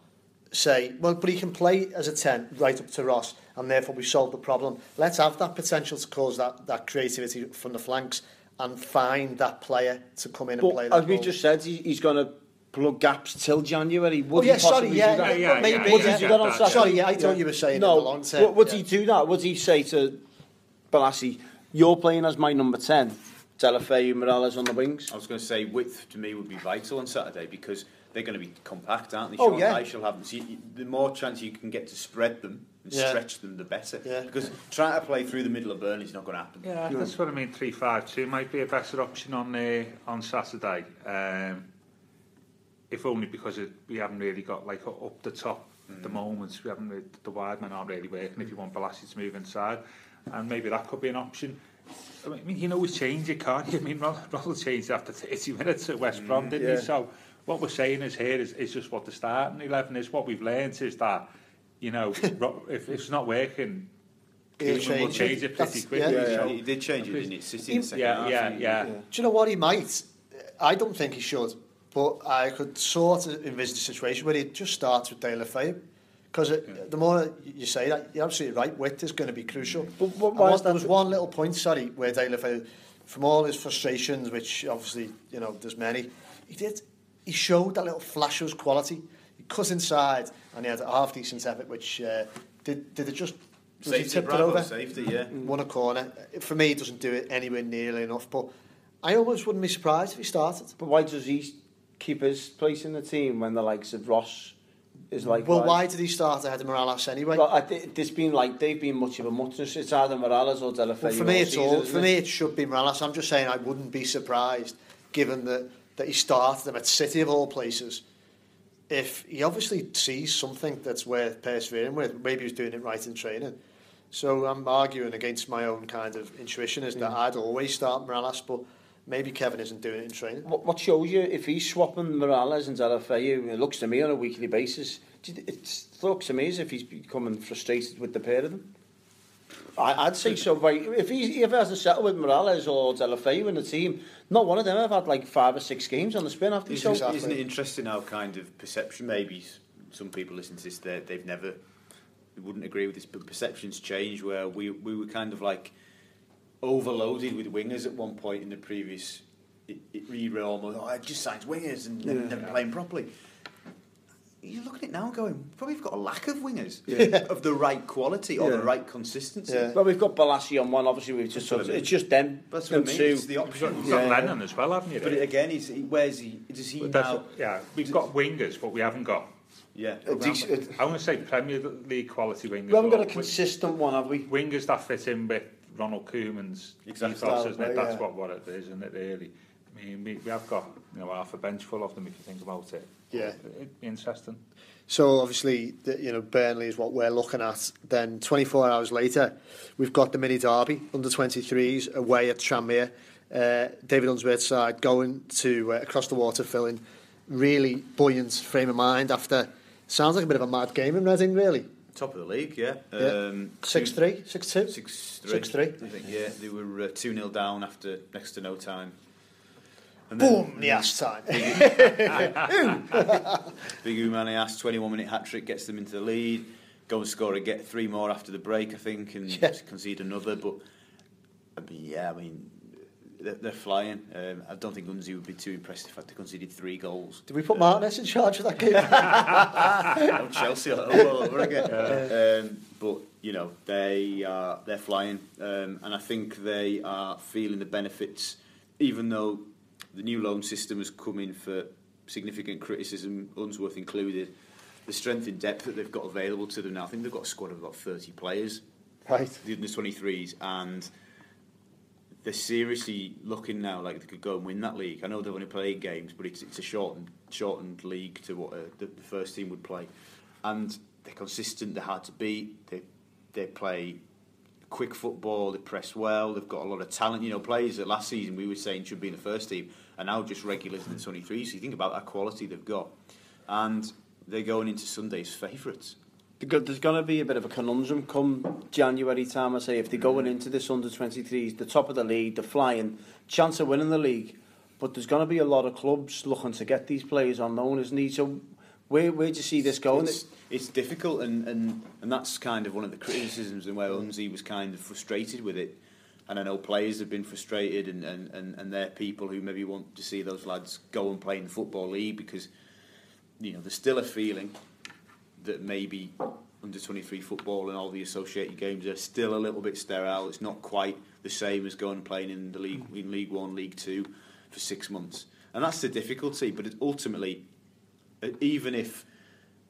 say, well, but he can play as a 10 right up to Ross, and therefore we solved the problem. Let's have that potential to cause that, that creativity from the flanks and find that player to come in but and play that As we just said, he, he's going to plug gaps till January. Would oh, yeah, sorry, yeah, yeah, yeah, maybe. Would yeah, he do that on Saturday? Sorry, yeah, I thought yeah. you were saying no, in the long term. Would, would yeah. he do that? Would he say to Balassi, you're playing as my number 10, Delafeu Morales on the wings? I was going to say, width to me would be vital on Saturday because they're going to be compact, aren't they? Oh, Sean yeah. Dyche will have them. So you, the more chance you can get to spread them and yeah. stretch them, the better. Yeah. Because trying to play through the middle of Burnley is not going to happen. Yeah, no. that's what I mean. Three five two might be a better option on uh, on Saturday, um, if only because it, we haven't really got like up the top. Mm. The moments we haven't, really, the wide men aren't really working. If you want Balassi to move inside, and maybe that could be an option. I mean, you can always change it, can't you? I mean, Ronald changed after 30 minutes at West Brom, mm, didn't yeah. he? So what we're saying is here is, is just what the starting 11 is. What we've learned is that, you know, if, if it's not working, He'll Koeman will change change it. it pretty That's- quickly. yeah. Yeah, so- he did change it, didn't he? City in the second yeah, half. yeah, and- yeah, Do you know what he might? I don't think he should, but I could sort of envisage a situation where he just starts with Deulofeu Because the more you say that, you're absolutely right. Width is going to be crucial. Mm. But, but why what- is there was one little point, sorry, where Deulofeu, from all his frustrations, which obviously you know there's many, he did. He showed that little flash of his quality. He cut inside, and he had a half decent effort, which uh, did did it just. was he Safety, tipped it over? safety, yeah. won a corner. For me, he doesn't do it anywhere nearly enough. But I almost wouldn't be surprised if he started. But why does he keep his place in the team when the likes of Ross is like? well, why did he start ahead of Mirallas anyway? Well, I th- there's been like they've been much of a muchness. It's either Mirallas or Deulofeu. Well, for me, it's all. For me, it should be Mirallas. I'm just saying I wouldn't be surprised, given that that he started them at City of all places. If he obviously sees something that's worth persevering with, maybe he's doing it right in training. So I'm arguing against my own kind of intuition is that mm. I'd always start Mirallas, but maybe Kevin isn't doing it in training. What, what shows you if he's swapping Mirallas and Deulofeu? It looks to me on a weekly basis. It looks to me as if he's becoming frustrated with the pair of them. I, I'd say so. Right, if he if he has a with Morales or Delafeu in the team, not one of them have had like five or six games on the spin after. Isn't, so, isn't it interesting how kind of perception? Maybe some people listen to this, they've never, they wouldn't agree with this, but perceptions change where we we were kind of like overloaded with wingers at one point in the previous. It, it, you almost, oh, I just signed wingers and yeah. never, never playing properly. You look at it now and going probably we've got a lack of wingers of the right quality or Yeah. the right consistency Yeah. well, we've got Bolasie on one. Obviously, we've just That's what touched, I mean. it's just them. that's what I mean two. it's the You've option got, you've got Yeah. Lennon as well, haven't you? but again he's, he, where's he does he But now yeah, we've got wingers, but we haven't got. yeah A decent- I want to say Premier League quality wingers. we haven't got a consistent one, have we? wingers that fit in with Ronald Koeman's Exactly. ethos, isn't it? Yeah. That's what, what it is, isn't it? Really. I mean, we, we have got you know half a bench full of them if you think about it. Yeah. It'd be interesting. So obviously, the, you know, Burnley is what we're looking at. Then 24 hours later, we've got the mini derby under 23s away at Tranmere. Uh, David Unsworth's side going to uh, across the water, filling really buoyant frame of mind after sounds like a bit of a mad game in Reading, really. top of the league yeah, Yeah. Um, Six two- three, six two. Six three. Six three. I think yeah, they were uh, two 0 down after next to no time. And Boom, the ass time. Big Umani asked 21 minute hat trick gets them into the lead. Go and score and get three more after the break, I think, and Yeah. concede another. But I mean, yeah, I mean, they're, they're flying. Um, I don't think Unzi would be too impressed if I had conceded three goals. Did we put Martinez in charge of that game? Oh, Chelsea all all over again. Um, but you know they are they're flying, um, and I think they are feeling the benefits, even though the new loan system has come in for significant criticism, Unsworth included. The strength and depth that they've got available to them now. I think they've got a squad of about 30 players, right. the under 23s, and they're seriously looking now like they could go and win that league. I know they've only played games, but it's it's a shortened shortened league to what uh, the, the first team would play, and they're consistent. They're hard to beat. They they play quick football. They press well. They've got a lot of talent. You know, players that last season we were saying should be in the first team are now just regulars in the 23s. So you think about that quality they've got. And they're going into Sunday's favourites. There's going to be a bit of a conundrum come January time, I say. If they're going into this under 23s, the top of the league, the flying, chance of winning the league. But there's going to be a lot of clubs looking to get these players on loan, as need. So where, where do you see this going? It's, it's difficult, and, and, and that's kind of one of the criticisms and where Unzi was kind of frustrated with it. And I know players have been frustrated, and, and, and, and they're people who maybe want to see those lads go and play in the Football League because, you know, there's still a feeling that maybe under 23 football and all the associated games are still a little bit sterile. It's not quite the same as going and playing in the league, in League One, League Two for six months. And that's the difficulty, but ultimately, uh, even if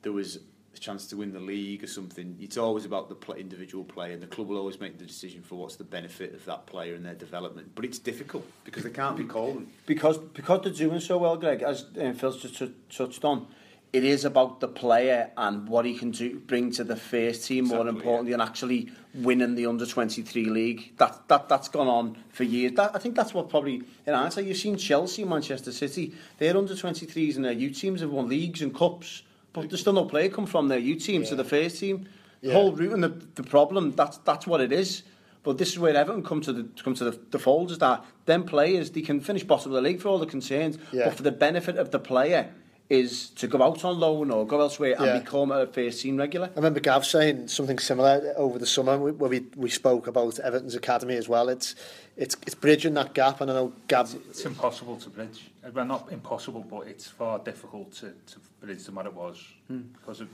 there was a chance to win the league or something, it's always about the play, individual player, and the club will always make the decision for what's the benefit of that player and their development. But it's difficult because they can't be called because because they're doing so well, Greg, as um, Phil's just touched on. It is about the player and what he can do, bring to the first team, exactly, more importantly, yeah. and actually winning the under twenty three league. That that that's gone on for years. That, I think that's what probably in answer you've seen Chelsea, Manchester City, their under twenty threes and their youth teams have won leagues and cups. But there's still no player come from their youth team to the first team. The Yeah. whole route and the, the problem that's that's what it is. But this is where Everton come to the come to the, the fold is that them players they can finish bottom of the league for all the concerns, Yeah. but for the benefit of the player, is to go out on loan or go elsewhere and Yeah. become a first team regular. I remember Gav saying something similar over the summer where we, we spoke about Everton's academy as well. It's it's it's bridging that gap, and I know Gav. It's impossible to bridge. Well, not impossible, but it's far difficult to, to bridge than what it was hmm. because of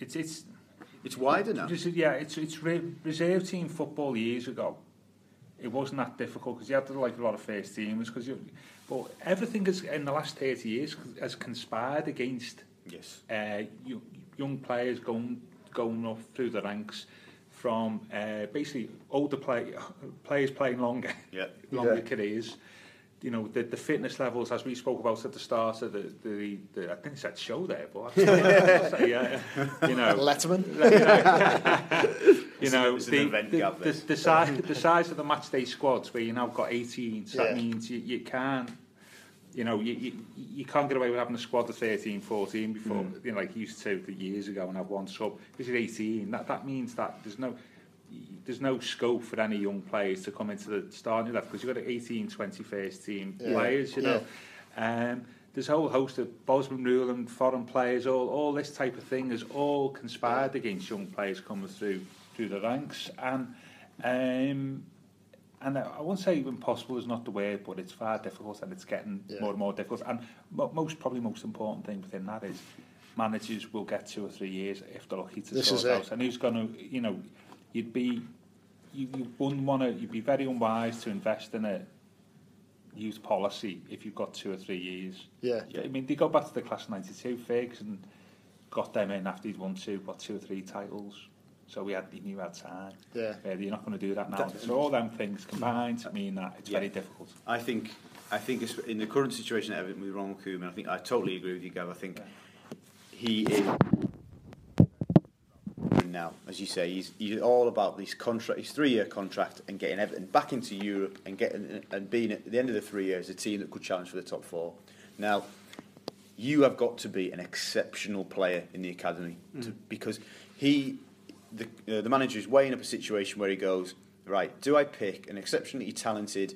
it's it's It's wider now. Just, yeah, it's it's re- reserve team football years ago. It wasn't that difficult because you had to like a lot of first teamers because you. But everything has in the last thirty years has conspired against Yes. uh, you, young players going going up through the ranks from uh, basically older play, players playing longer, Yeah. longer Yeah. careers. You know the, the fitness levels, as we spoke about at the start of the the, the I think it's that show there, but I say, yeah, you know, Letterman. you know, It's an the, event, the, the, the, size, the size of the match day squads where you now got 18, so Yeah. that means you, you can't, you know, you, you, you can't get away with having a squad of 13, 14 before, you know, like you used to years ago and have one sub. This you're 18, that, that means that there's no, there's no scope for any young players to come into the starting level because you've got 18, 20 first team Yeah. players, you know. Um, there's a whole host of Bosman rule and foreign players, all, all this type of thing has all conspired against young players coming through through the ranks. And um, and I won't say impossible is not the word, but it's far difficult and it's getting yeah. more and more difficult. And most probably most important thing within that is managers will get two or three years if they're lucky to this sort is It. And who's going to, you know, you'd be, you, you wouldn't want to, you'd be very unwise to invest in a youth policy if you've got two or three years. Yeah. yeah I mean, they go back to the class 92 figs and got them in after he'd won two, what, two or three titles. So we had, he knew had time. Yeah. Uh, you're not going to do that now. That- so all them things combined mean that it's Yeah. very difficult. I think I think it's- in the current situation at Everton with Ronald Koeman, I think I totally agree with you, Gav. I think he is now, as you say, he's, he's all about this contract, his three-year contract, and getting Everton back into Europe and getting and being at the end of the three years a team that could challenge for the top four. Now, you have got to be an exceptional player in the academy to, because he, the, uh, the manager is weighing up a situation where he goes, right, do I pick an exceptionally talented,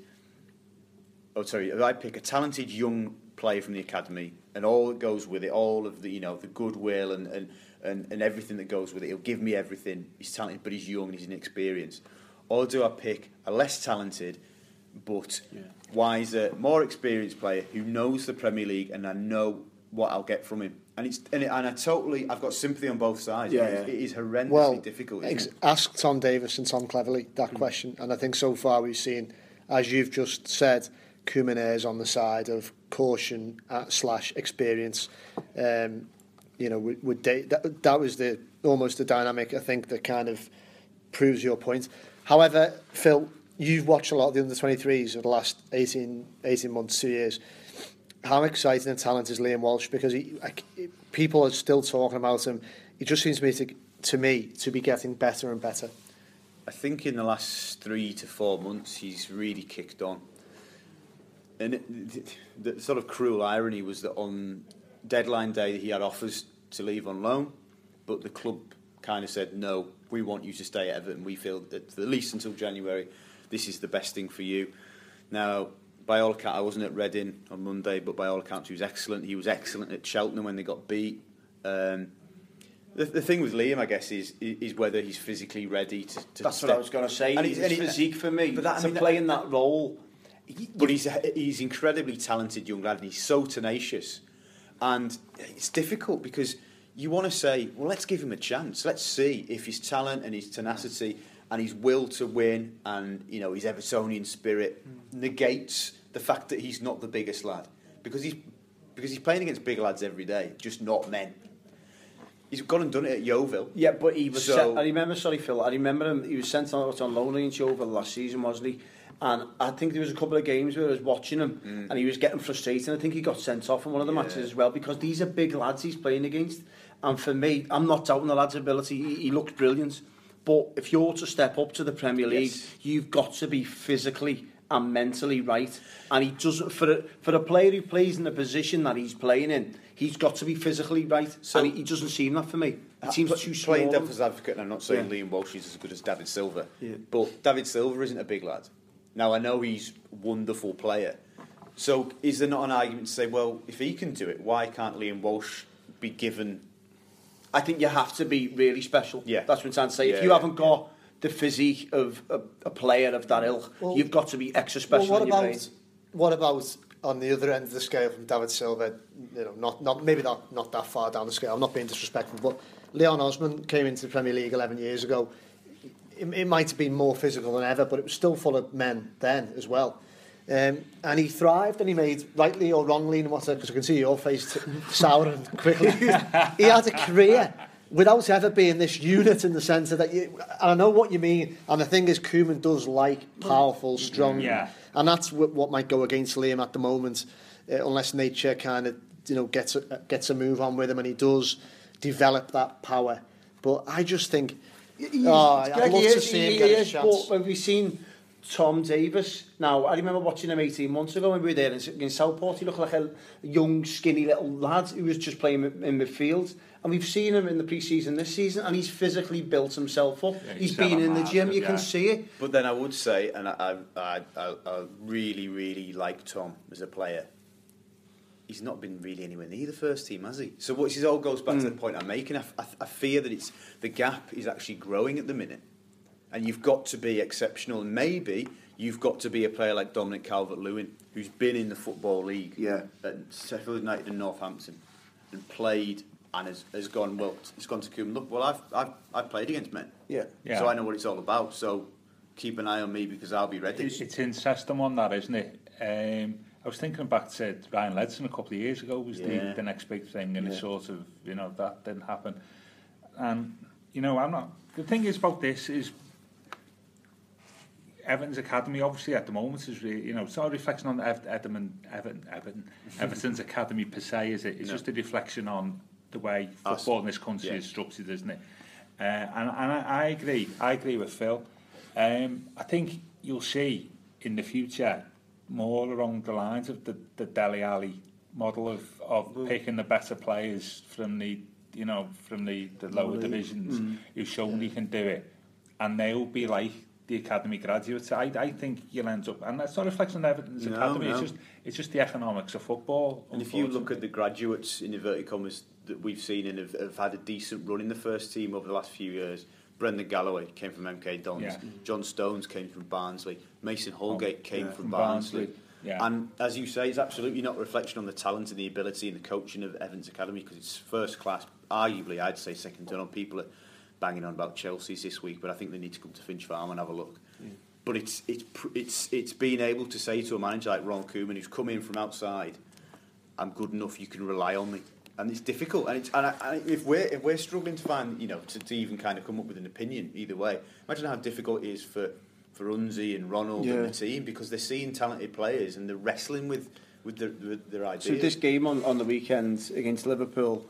oh sorry, do I pick a talented young player from the academy and all that goes with it, all of the, you know, the goodwill and, and, and, and everything that goes with it, he'll give me everything, he's talented but he's young and he's inexperienced. Or do I pick a less talented but wiser, more experienced player who knows the Premier League and I know what I'll get from him. And it's and, it, and I totally I've got sympathy on both sides. Yeah, It is- yeah. It is horrendously Well, difficult. Isn't ex- ask Tom Davies and Tom Cleverley that question, and I think so far we've seen, as you've just said, Koeman errs on the side of caution uh, slash experience. Um, you know, with, with da- that, that was the almost the dynamic I think that kind of proves your point. However, Phil, you've watched a lot of the under 23s of the last 18, 18 months, two years. How exciting and talented is Liam Walsh? Because he, people are still talking about him. He just seems to me to, to me to be getting better and better. I think in the last three to four months he's really kicked on. And it, the, the sort of cruel irony was that on deadline day he had offers to leave on loan, but the club kind of said, no, we want you to stay at Everton. We feel that at least until January, this is the best thing for you. Now, by all accounts, I wasn't at Reading on Monday, but by all accounts he was excellent. He was excellent at Cheltenham when they got beat. Um, the, the thing with Liam, I guess, is is whether he's physically ready to. to That's step. what I was going to say. And His and physique for me, But that- I mean, play in that role. But he's he's incredibly talented young lad, and he's so tenacious. And it's difficult because you want to say, well, let's give him a chance. Let's see if his talent and his tenacity and his will to win and you know his Evertonian spirit negates the fact that he's not the biggest lad because he's because he's playing against big lads every day, just not men. He's gone and done it at Yeovil. Yeah, but he was. So- sent, I remember, sorry, Phil. I remember him. He was sent out on loan against Yeovil last season, wasn't he? And I think there was a couple of games where I was watching him, mm. and he was getting frustrated. I think he got sent off in one of the Yeah. matches as well because these are big lads he's playing against. And for me, I'm not doubting the lad's ability. He, he looked brilliant. But if you're to step up to the Premier League, Yes. you've got to be physically and mentally right. And he doesn't for a, for a player who plays in the position that he's playing in, he's got to be physically right. So- and he, he doesn't seem that for me. He seems uh, Pl- too Playing small. devil's advocate, and I'm not saying Yeah. Liam Walsh is as good as David Silva, Yeah. but David Silva isn't a big lad. Now I know he's a wonderful player, So is there not an argument to say, well, if he can do it, why can't Liam Walsh be given? I think you have to be really special. Yeah. That's what I'm trying to say. Yeah, if you yeah. haven't got the physique of a, a player of that ilk, well, you've got to be extra special well, what about, brain. What about on the other end of the scale from David Silva, you know, not, not maybe not, not that far down the scale, I'm not being disrespectful, but Leon Osman came into the Premier League 11 years ago. It, it might have been more physical than ever, but it was still full of men then as well. Um, and he thrived and he made, rightly or wrongly, and whatever, because I can see your face sour and quickly. he had a career without ever being this unit in the centre that you. And I know what you mean. And the thing is, Koeman does like powerful, strong. Yeah. And that's what, what might go against Liam at the moment, uh, unless nature kind of you know gets a, gets a move on with him, and he does develop that power. But I just think, oh, I'd love he to is- see him get a chance. But when we've seen Tom Davies, now I remember watching him 18 months ago when we were there in, in Southport. He looked like a young, skinny little lad who was just playing in in midfield. And we've seen him in the pre-season this season, and he's physically built himself up. Yeah, he's he's been in the gym, massive, you can see it. But then I would say, and I, I, I, I, I really, really like Tom as a player. He's not been really anywhere near the first team, has he? So what this all goes back to the hmm. point I'm making. I, I, I fear that it's the gap is actually growing at the minute, and you've got to be exceptional. And maybe you've got to be a player like Dominic Calvert-Lewin, who's been in the football league Yeah. at Sheffield United and Northampton, and played and has, has gone well. He's gone to Coombe. Look, well, I've, I've I've played against men, Yeah. Yeah. so I know what it's all about. So keep an eye on me because I'll be ready. It's, it's interesting one that, isn't it? Um, I was thinking back to Ryan Ledson a couple of years ago was Yeah. the, the next big thing, and it sort of, you know, that didn't happen. And, you know, I'm not... The thing is about this is Everton's academy, obviously, at the moment, is really, you know, it's not a reflection on Ev- Everton, Everton, Everton, Everton's academy per se, is it? It's No. just a reflection on the way Us. football in this country Yeah. is structured, isn't it? Uh, and and I, I agree. I agree with Phil. Um, I think you'll see in the future more along the lines of the, the Dele Alli model of, of picking the better players from the you know from the, the lower divisions who've shown he can do it, and they'll be like the academy graduates. I, I think you'll end up, and that's not a reflection on Everton's No, academy. no. It's just it's just the economics of football. And if you look at the graduates in inverted commas that we've seen and have, have had a decent run in the first team over the last few years, Brendan Galloway came from MK Dons, Yeah. John Stones came from Barnsley, Mason Holgate oh, came yeah. from From Barnsley. Barnsley, yeah. And as you say, it's absolutely not a reflection on the talent and the ability and the coaching of Evans Academy because it's first class. Arguably, I'd say second to none. People banging on about Chelsea's this week, but I think they need to come to Finch Farm and have a look. But it's it's it's it's being able to say to a manager like Ron Koeman, who's come in from outside, I'm good enough. You can rely on me, and it's difficult. And, it's, and, I, and if we're if we're struggling to find, you know, to, to even kind of come up with an opinion either way, imagine how difficult it is for for Unzi and Ronald Yeah. and the team because they're seeing talented players and they're wrestling with with their, with their ideas. So this game on, on the weekend against Liverpool,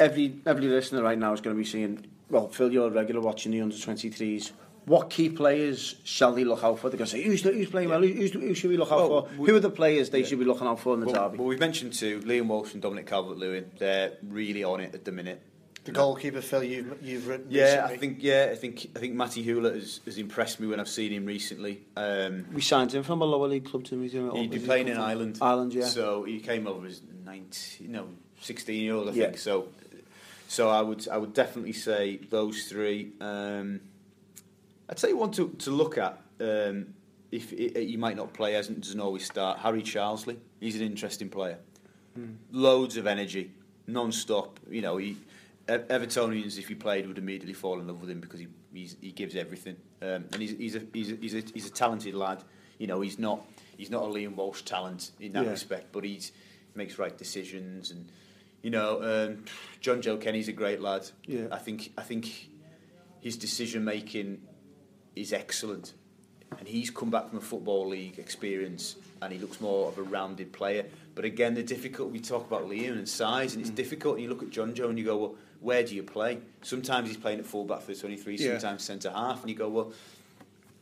every every listener right now is going to be saying, well, Phil, you're a regular watching the under-23s. What key players shall they look out for? They're going to say, who's, who's playing well? Who's, who should we look out Well, for? we- who are the players they yeah. should be looking out for in the well, derby? well, we've mentioned two, Liam Walsh and Dominic Calvert-Lewin. They're really on it at the minute. The goalkeeper, Phil, you've, you've written Yeah, I think yeah, I think I think Matty Hewelt has, has impressed me when I've seen him recently. Um, we signed him from a lower league club, didn't we? He'd be playing in Ireland. Ireland, yeah. So he came over as 19, no, 16 year old, I Yeah. think. So, so I would I would definitely say those three. Um, I'd say one to to look at. Um, if he might not play, as doesn't always start. Harry Charsley, he's an interesting player. Hmm. Loads of energy, non-stop. You know, he, Evertonians, if he played, would immediately fall in love with him because he he's, he gives everything. Um, and he's he's a, he's a he's a he's a talented lad. You know, he's not he's not a Liam Walsh talent in that Yeah. respect, but he's makes right decisions and you know um, Jonjoe Kenny's a great lad. Yeah. I think I think his decision making is excellent, and he's come back from a football league experience, and he looks more of a rounded player. But again, the difficult we talk about Liam and size, Mm. and it's difficult. And you look at John Joe and you go, well, where do you play? Sometimes he's playing at fullback for the 23, Yeah. sometimes centre half, and you go, well,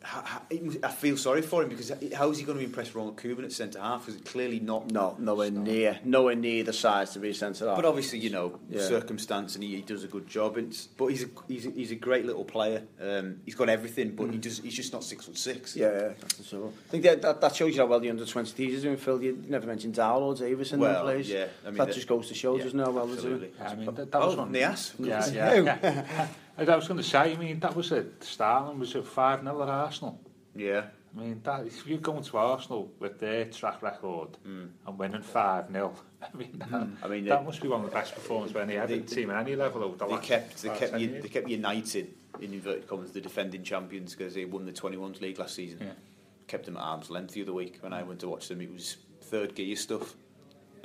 I feel sorry for him because how is he going to impress Ronald Koeman at centre half? Because it's clearly not. No, nowhere start. near, nowhere near the size to be centre half. But obviously, you know, yeah. circumstance, and he, he, does a good job. It's, but he's a, he's a, he's a great little player. Um, he's got everything, but mm. he does. He's just not six foot six. Yeah, yeah. that's the trouble. I think that, that, that shows you how well the under twenty threes are doing. Phil, you never mentioned Dowell or Davis in well, those plays. Yeah, I mean, that, that just goes to show, yeah, doesn't it? How well absolutely. they're doing. I mean, that, that oh, was one. Nias. Yeah, yeah. yeah. E, hmm. I was going to say, I mean, that was it. Starling, was a 5 0 at Arsenal? Yeah. I mean, that, if you're going to Arsenal with their track record mm. and winning 5 0, I mean, that, mm. I mean that they, must be one of the best performances by any Everton team at any level over the they last kept, they, kept, years. they kept United, in inverted commas, the defending champions because they won the 21s league last season. Yeah. Kept them at arm's length the other week when I went to watch them. It was third gear stuff.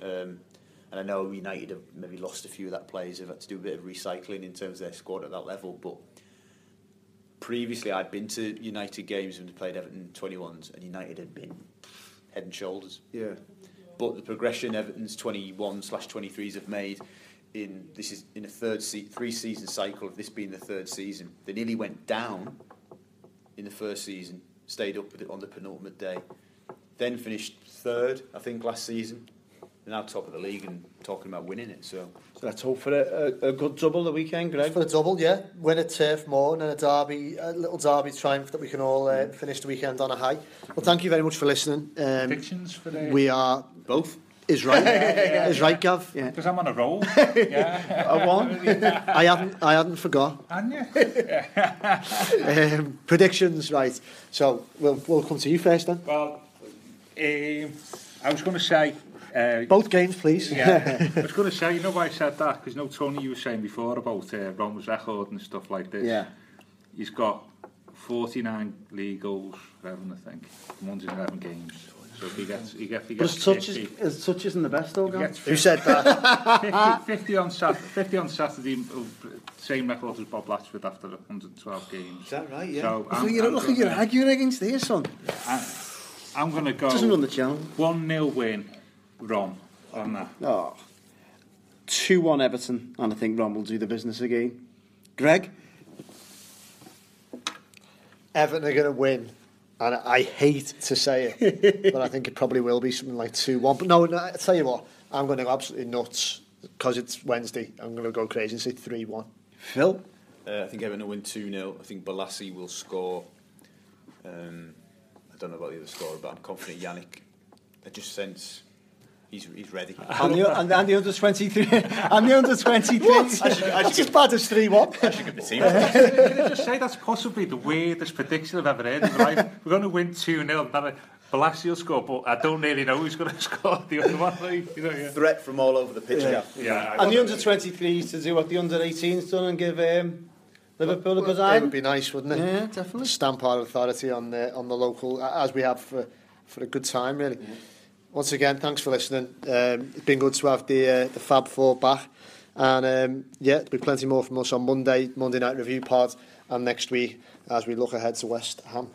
Um, and I know United have maybe lost a few of that players. They've had to do a bit of recycling in terms of their squad at that level. But previously, I'd been to United games when they played Everton 21s, and United had been head and shoulders. Yeah. But the progression Everton's 21 slash 23s have made in this is in a third se- three season cycle of this being the third season. They nearly went down in the first season, stayed up with it on the penultimate day, then finished third, I think, last season. They're now top of the league and talking about winning it. So So let's hope for a, a, a good double the weekend, Greg. For a double, yeah. Win at Turf Moor and a derby, a little derby triumph that we can all uh, finish the weekend on a high. Well, thank you very much for listening. Um, Predictions for the... we are both. is right, is right, Gav. Yeah. Because I'm on a roll. yeah. I won. I hadn't, I hadn't forgot. And you? Um, predictions, right? So we'll we'll come to you first then. Well, um, I was going to say... Uh, Both games, please. Yeah. I was going to say, you know why I said that? Because you know, Tony, you were saying before about uh, Rome's record and stuff like this. Yeah. He's got 49 league goals for Everton, I think. And one's in 11 games. So if he gets, he gets, he gets but his touch, is, touch isn't the best, though, gets Who said that? 50, 50, on Saturday, 50 on Saturday, same record as Bob Latchford after 112 games. Is that right, yeah? So, so I'm, you're, I'm look at your arguing against this, son. I'm, I'm going to go... Doesn't run the channel. 1-0 win. Rom, on that. Oh. 2 1 Everton, and I think Ron will do the business again. Greg? Everton are going to win. And I hate to say it, but I think it probably will be something like 2 1. But no, no, I tell you what, I'm going to go absolutely nuts because it's Wednesday. I'm going to go crazy and say 3 1. Phil? Uh, I think Everton will win 2 0. I think Bolasie will score. Um, I don't know about the other scorer, but I'm confident Yannick. I just sense he's, he's ready. and, the, and, and the under 23. and the under 23. what? I should, I should, as bad as 3 1. I should give the team. Can I just say that's possibly the weirdest prediction I've ever heard in my life? We're going to win 2 0. Balassi will score, but I don't really know who's going to score the other one. Like, you know, yeah. Threat from all over the pitch. Yeah. yeah. and the under 23s to do what the under 18s done and give um, Liverpool well, a good time. It would be nice, wouldn't it? Yeah, definitely. Stamp our authority on the on the local as we have for for a good time, really. Yeah. Once again, thanks for listening. Um, it's been good to have the uh, the Fab Four back, and um, yeah, there'll be plenty more from us on Monday, Monday night review part, and next week as we look ahead to West Ham.